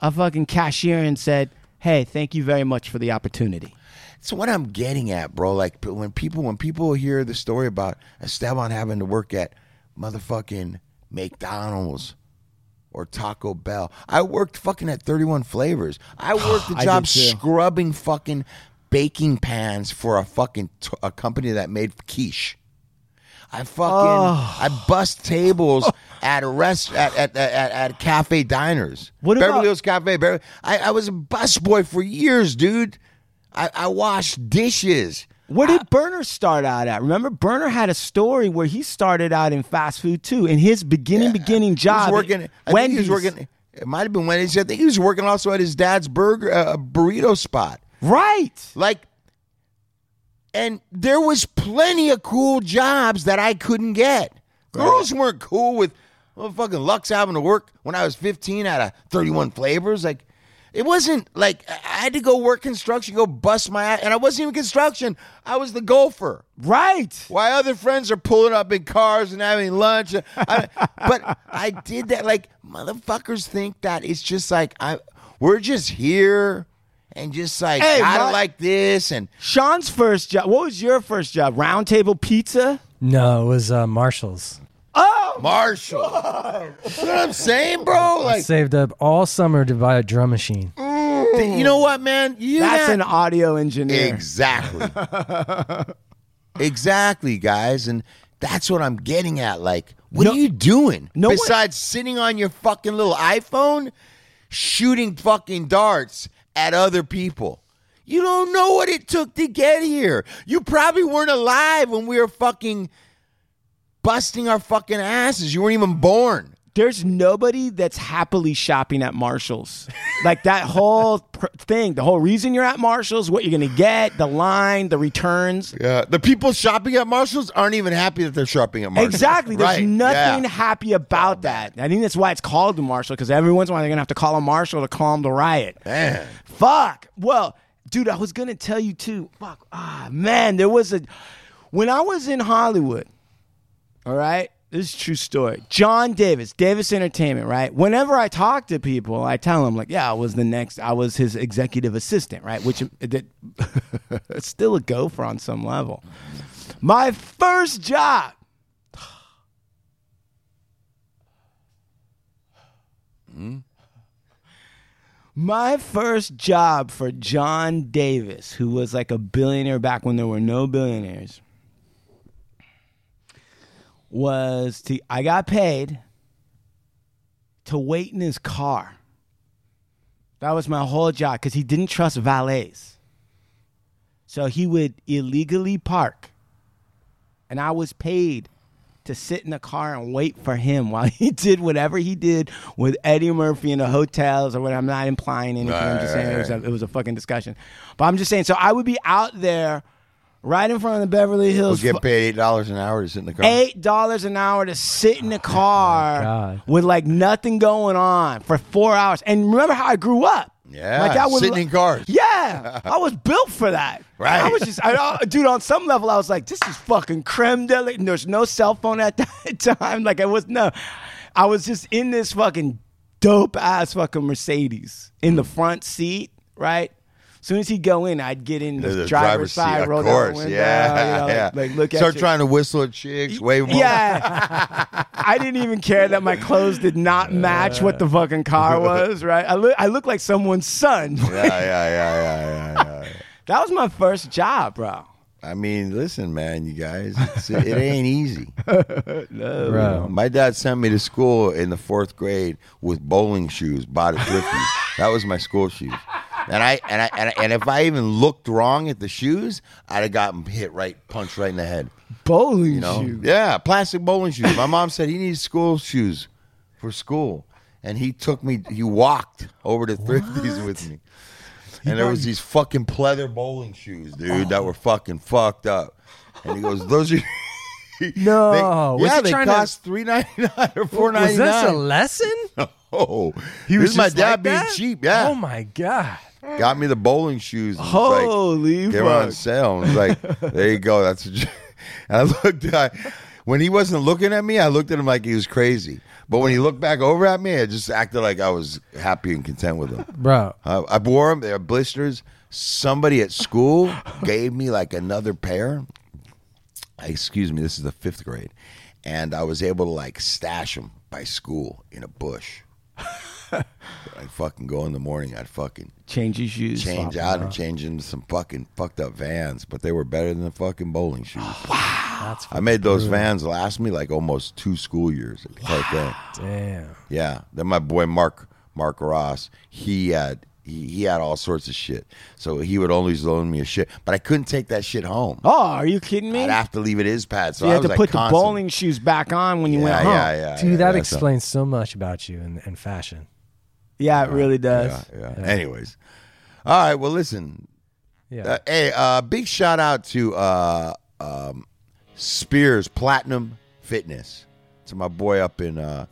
a fucking cashier and said, "Hey, thank you very much for the opportunity." It's what I'm getting at, bro. Like when people when people hear the story about Estevan having to work at motherfucking McDonald's or Taco Bell. I worked fucking at 31 Flavors. I worked the I job did too. scrubbing fucking baking pans for a fucking t- a company that made quiche. I fucking Oh. I bust tables at a rest at at, at, at cafe diners. What Beverly about- Hills Cafe? Beverly, I, I was a busboy for years, dude. I, I washed dishes. Where did Berner start out at? Remember, Berner had a story where he started out in fast food too. In his beginning, beginning He job, was working. I think Wendy's. he was working. It might have been Wendy's. I think he was working also at his dad's burger uh, burrito spot. Right? Like, and there was plenty of cool jobs that I couldn't get. Girls weren't cool with well, fucking Lucks having to work when I was 15 out of 31 flavors. Like, it wasn't like I had to go work construction, go bust my ass, and I wasn't even construction. I was the gopher. Right. Why other friends are pulling up in cars and having lunch. I, but I did that. Like motherfuckers think that it's just like I we're just here and just like Hey, I my- like this and Sean's first job. What was your first job? Roundtable Pizza. No, it was uh, Marshalls. Oh, Marshall. you know what I'm saying, bro? I saved up all summer to buy a drum machine. you know what, man? You that's got- an audio engineer. Exactly. exactly, guys. And that's what I'm getting at. Like, what No- are you doing? no one- Besides sitting on your fucking little iPhone, shooting fucking darts at other people. You don't know what it took to get here. You probably weren't alive when we were fucking busting our fucking asses. You weren't even born. There's nobody that's happily shopping at Marshalls. like that whole pr- thing, the whole reason you're at Marshalls, what you're gonna get, the line, the returns. Yeah, the people shopping at Marshalls aren't even happy that they're shopping at Marshalls. Exactly. There's Right, nothing yeah. happy about that. I think that's why it's called the Marshall, because every once in a while they're gonna have to call a marshal to calm the riot. Man. Fuck. Well, dude, I was gonna tell you too. Fuck. Ah, man, there was a when I was in Hollywood. All right, this is true story. John Davis, Davis Entertainment. Right. Whenever I talk to people, I tell them like, yeah, I was the next. I was his executive assistant. Right. Which that it's still a gopher on some level. My first job. My first job for John Davis, who was like a billionaire back when there were no billionaires, was to I got paid to wait in his car. That was my whole job because he didn't trust valets. So he would illegally park. And I was paid to sit in the car and wait for him while he did whatever he did with Eddie Murphy in the hotels or what. I'm not implying anything. I'm just saying it was, a, it was a fucking discussion. But I'm just saying. So I would be out there right in front of the Beverly Hills. We'll get paid eight dollars an hour to sit in the car. Eight dollars an hour to sit in the oh car God. with like nothing going on for four hours. And remember how I grew up? Yeah, like I would sitting in cars. Yeah, I was built for that. Right. I was just, I, dude. On some level, I was like, this is fucking creme de la. and There's no cell phone at that time. Like I was no, I was just in this fucking dope ass fucking Mercedes in the front seat, right. As soon as he'd go in, I'd get in the, The driver's, side, roll down the course. window, yeah, you know, yeah. like, like look at Start you. trying to whistle at chicks, wave them. Yeah, I didn't even care that my clothes did not match what the fucking car was. Right, I look, I look like someone's son. yeah, yeah, yeah, yeah, yeah, yeah. That was my first job, bro. I mean, listen, man, you guys, it ain't easy. Bro. My dad sent me to school in the fourth grade with bowling shoes bought at Thrifty's. that was my school shoes. And I and I and, I, and if I even looked wrong at the shoes, I'd have gotten hit right, punched right in the head. Bowling You know? shoe. Yeah, plastic bowling shoes. My mom said he needs school shoes for school, and he took me. He walked over to Thrifty's with me, and there was these fucking pleather bowling shoes, dude, that were fucking fucked up. And he goes, "Those are." No, They- was yeah, he they trying to- cost three ninety nine or four Was this a nine. lesson? Oh, He this is my just dad like being that? cheap. Yeah, Oh my god. Got me the bowling shoes. and it's like- Holy they were on sale. And it's like, there you go. That's. What you, and I looked. I, when he wasn't looking at me, I looked at him like he was crazy. But when he looked back over at me, I just acted like I was happy and content with him. Bro. I, I wore them. They're blisters. Somebody at school gave me like another pair. Excuse me. This is the fifth grade, and I was able to like stash them by school in a bush. I'd fucking go in the morning. I'd fucking Change your shoes. change out and change into some fucking fucked up vans, but they were better than the fucking bowling shoes. Oh, wow, That's I made those vans last me like almost two school years. Right there. damn. Yeah. Then my boy Mark Mark Ross, he had he, he had all sorts of shit. So he would always loan me a shit, but I couldn't take that shit home. Oh, are you kidding me? I'd have to leave it his pad. So you I had was to like put the constant- bowling shoes back on when you yeah, went home. Yeah, yeah, Dude, yeah, that yeah, explains so much about you and, and fashion. Yeah, it really does. Yeah, yeah. Anyways, all right. Well, listen. Yeah. Uh, hey, uh, big shout out to uh, um, Spears Platinum Fitness. To my boy up in uh,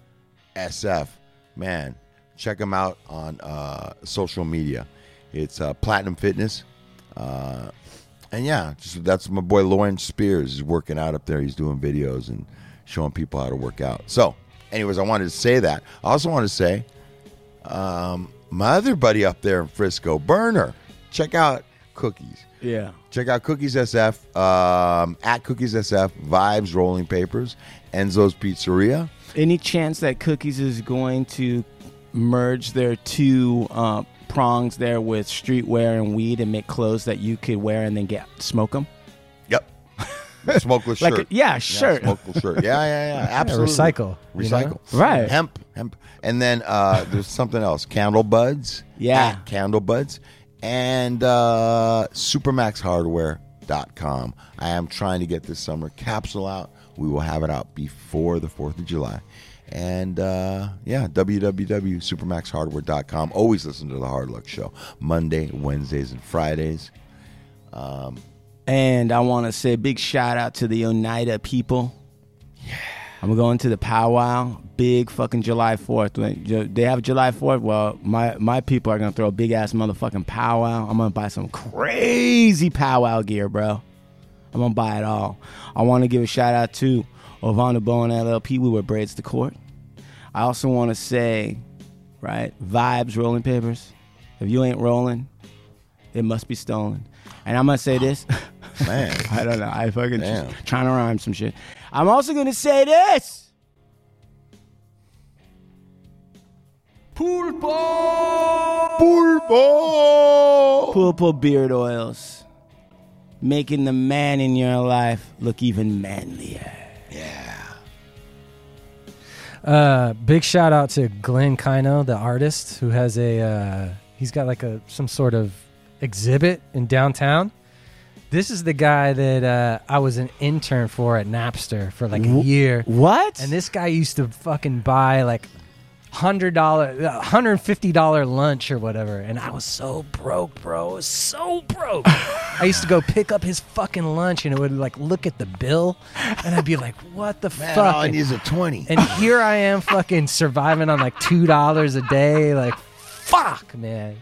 SF. Man, check him out on uh, social media. It's uh, Platinum Fitness. Uh, and yeah, just, that's my boy Lauren Spears. He's working out up there. He's doing videos and showing people how to work out. So, anyways, I wanted to say that. I also want to say um, my other buddy up there in Frisco, Berner. Check out Cookies. Yeah. Check out Cookies SF um, at Cookies SF, Vibes Rolling Papers, Enzo's Pizzeria. Any chance that Cookies is going to merge their two uh, prongs there with streetwear and weed and make clothes that you could wear and then get smoke them? Smokeless Like, shirt. a, yeah, shirt. smokeless shirt. Yeah, yeah, yeah. Absolutely. recycle, you know? Recycle. Right. Hemp. Hemp. And then uh, there's something else. Candle Buds. Yeah. Candle Buds. And uh, SupermaxHardware.com. I am trying to get this summer capsule out. We will have it out before the 4th of July. And uh, yeah, www.supermaxhardware.com. Always listen to the Hard Luck Show. Monday, Wednesdays, and Fridays. And I want to say a big shout out to the Oneida people. Yeah. I'm going to the powwow. Big fucking July 4th. They have July 4th. Well, my, my people are going to throw a big ass motherfucking powwow. I'm going to buy some crazy powwow gear, bro. I'm going to buy it all. I want to give a shout out to Ovana Bowen LLP. We were braids to court. I also want to say, right, vibes, rolling papers. If you ain't rolling, it must be stolen. And I'm gonna say this. Man. I don't know. I fucking Damn. just trying to rhyme some shit. I'm also gonna say this. Pulpo! Pulpo beard oils, making the man in your life look even manlier. Yeah. Uh, big shout out to Glenn Kaino, the artist, who has a uh, he's got like a some sort of exhibit in downtown. This is the guy that uh, I was an intern for at Napster for like a year, What? and this guy used to fucking buy like hundred dollar, hundred fifty dollar lunch or whatever, and I was so broke, bro. I was so broke. I used to go pick up his fucking lunch, and it would like look at the bill, and I'd be like, "What the Man, fuck?" all I And- need is a 20. and here I am fucking surviving on like two dollars a day. Like, fuck, man.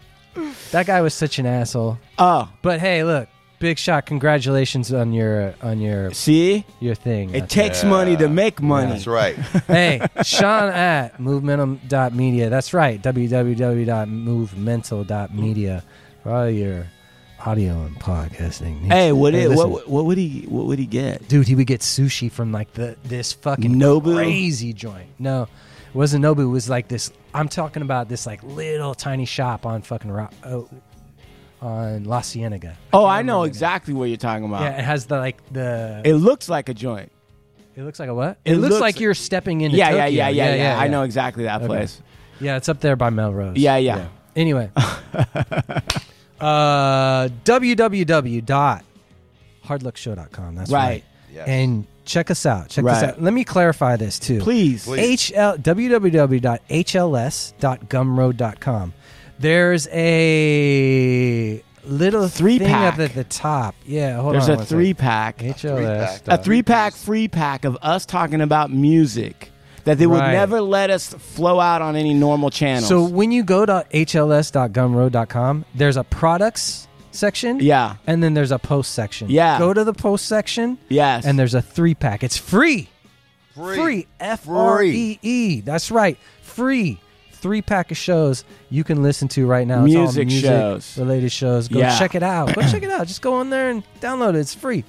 That guy was such an asshole. oh, But hey, look, big shot. Congratulations on your on your see, your thing. it That's- takes money to make money. That's right. hey, Sean at movemental.media. That's right. www.movemental.media for all your audio and podcasting. needs. Hey, what, it, listen, what what would he what would he get? dude, he would get sushi from like the this fucking Nobu? crazy joint. No, it wasn't Nobu. It was like this. I'm talking about this like little tiny shop on fucking Ro- oh, on La Cienega. Oh, I know exactly what you're talking about. Yeah, it has the like the. It looks like a joint. It looks like a what? It It, looks, looks- like you're stepping into Yeah, yeah, Tokyo. yeah, yeah, yeah, I know exactly that Okay. place. Yeah, it's up there by Melrose. Yeah, yeah. Anyway, uh, www.hardluckshow.com. That's right. Right. Yes. And check us out. Check this Right. out. Let me clarify this too. Please. Please. HL, www.hls.gumroad.com. There's a little Three thing pack. up at the top. Yeah, hold There's on. a one three second. pack. HLS. a three pack free pack of us talking about music that they would Right. never let us flow out on any normal channels. So when you go to hls.gumroad.com, there's a products section. yeah, And then there's a post section. Yeah. Go to the post section. yes, And there's a three pack. It's free. Free. Free. F R E E. That's right. Free. Three pack of shows you can listen to right now. It's all Music shows. related shows. Go Yeah. check it out. Go check it out. Just go on there and download it. It's free.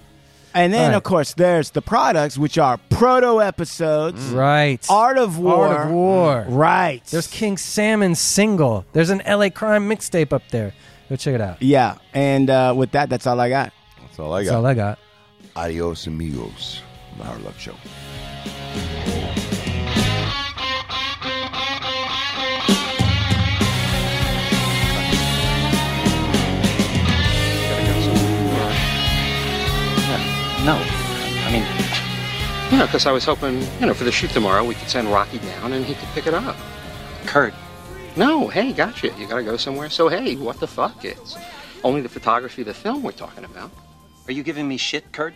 and then All right. of course there's the products, which are proto episodes, Right. Art of War, Art of War. right? There's King Salmon single. There's an LA Crime mixtape up there. Go check it out. yeah, and uh, with that, that's all I got. That's all I That's got. all I got. Adios, amigos. The Hard Luck Show. No. I mean, you know, because I was hoping, you know, for the shoot tomorrow, we could send Rocky down and he could pick it up. Kurt. No, hey, gotcha. You gotta go somewhere. So, hey, what the fuck? It's only the photography of the film we're talking about. Are you giving me shit, Kurt?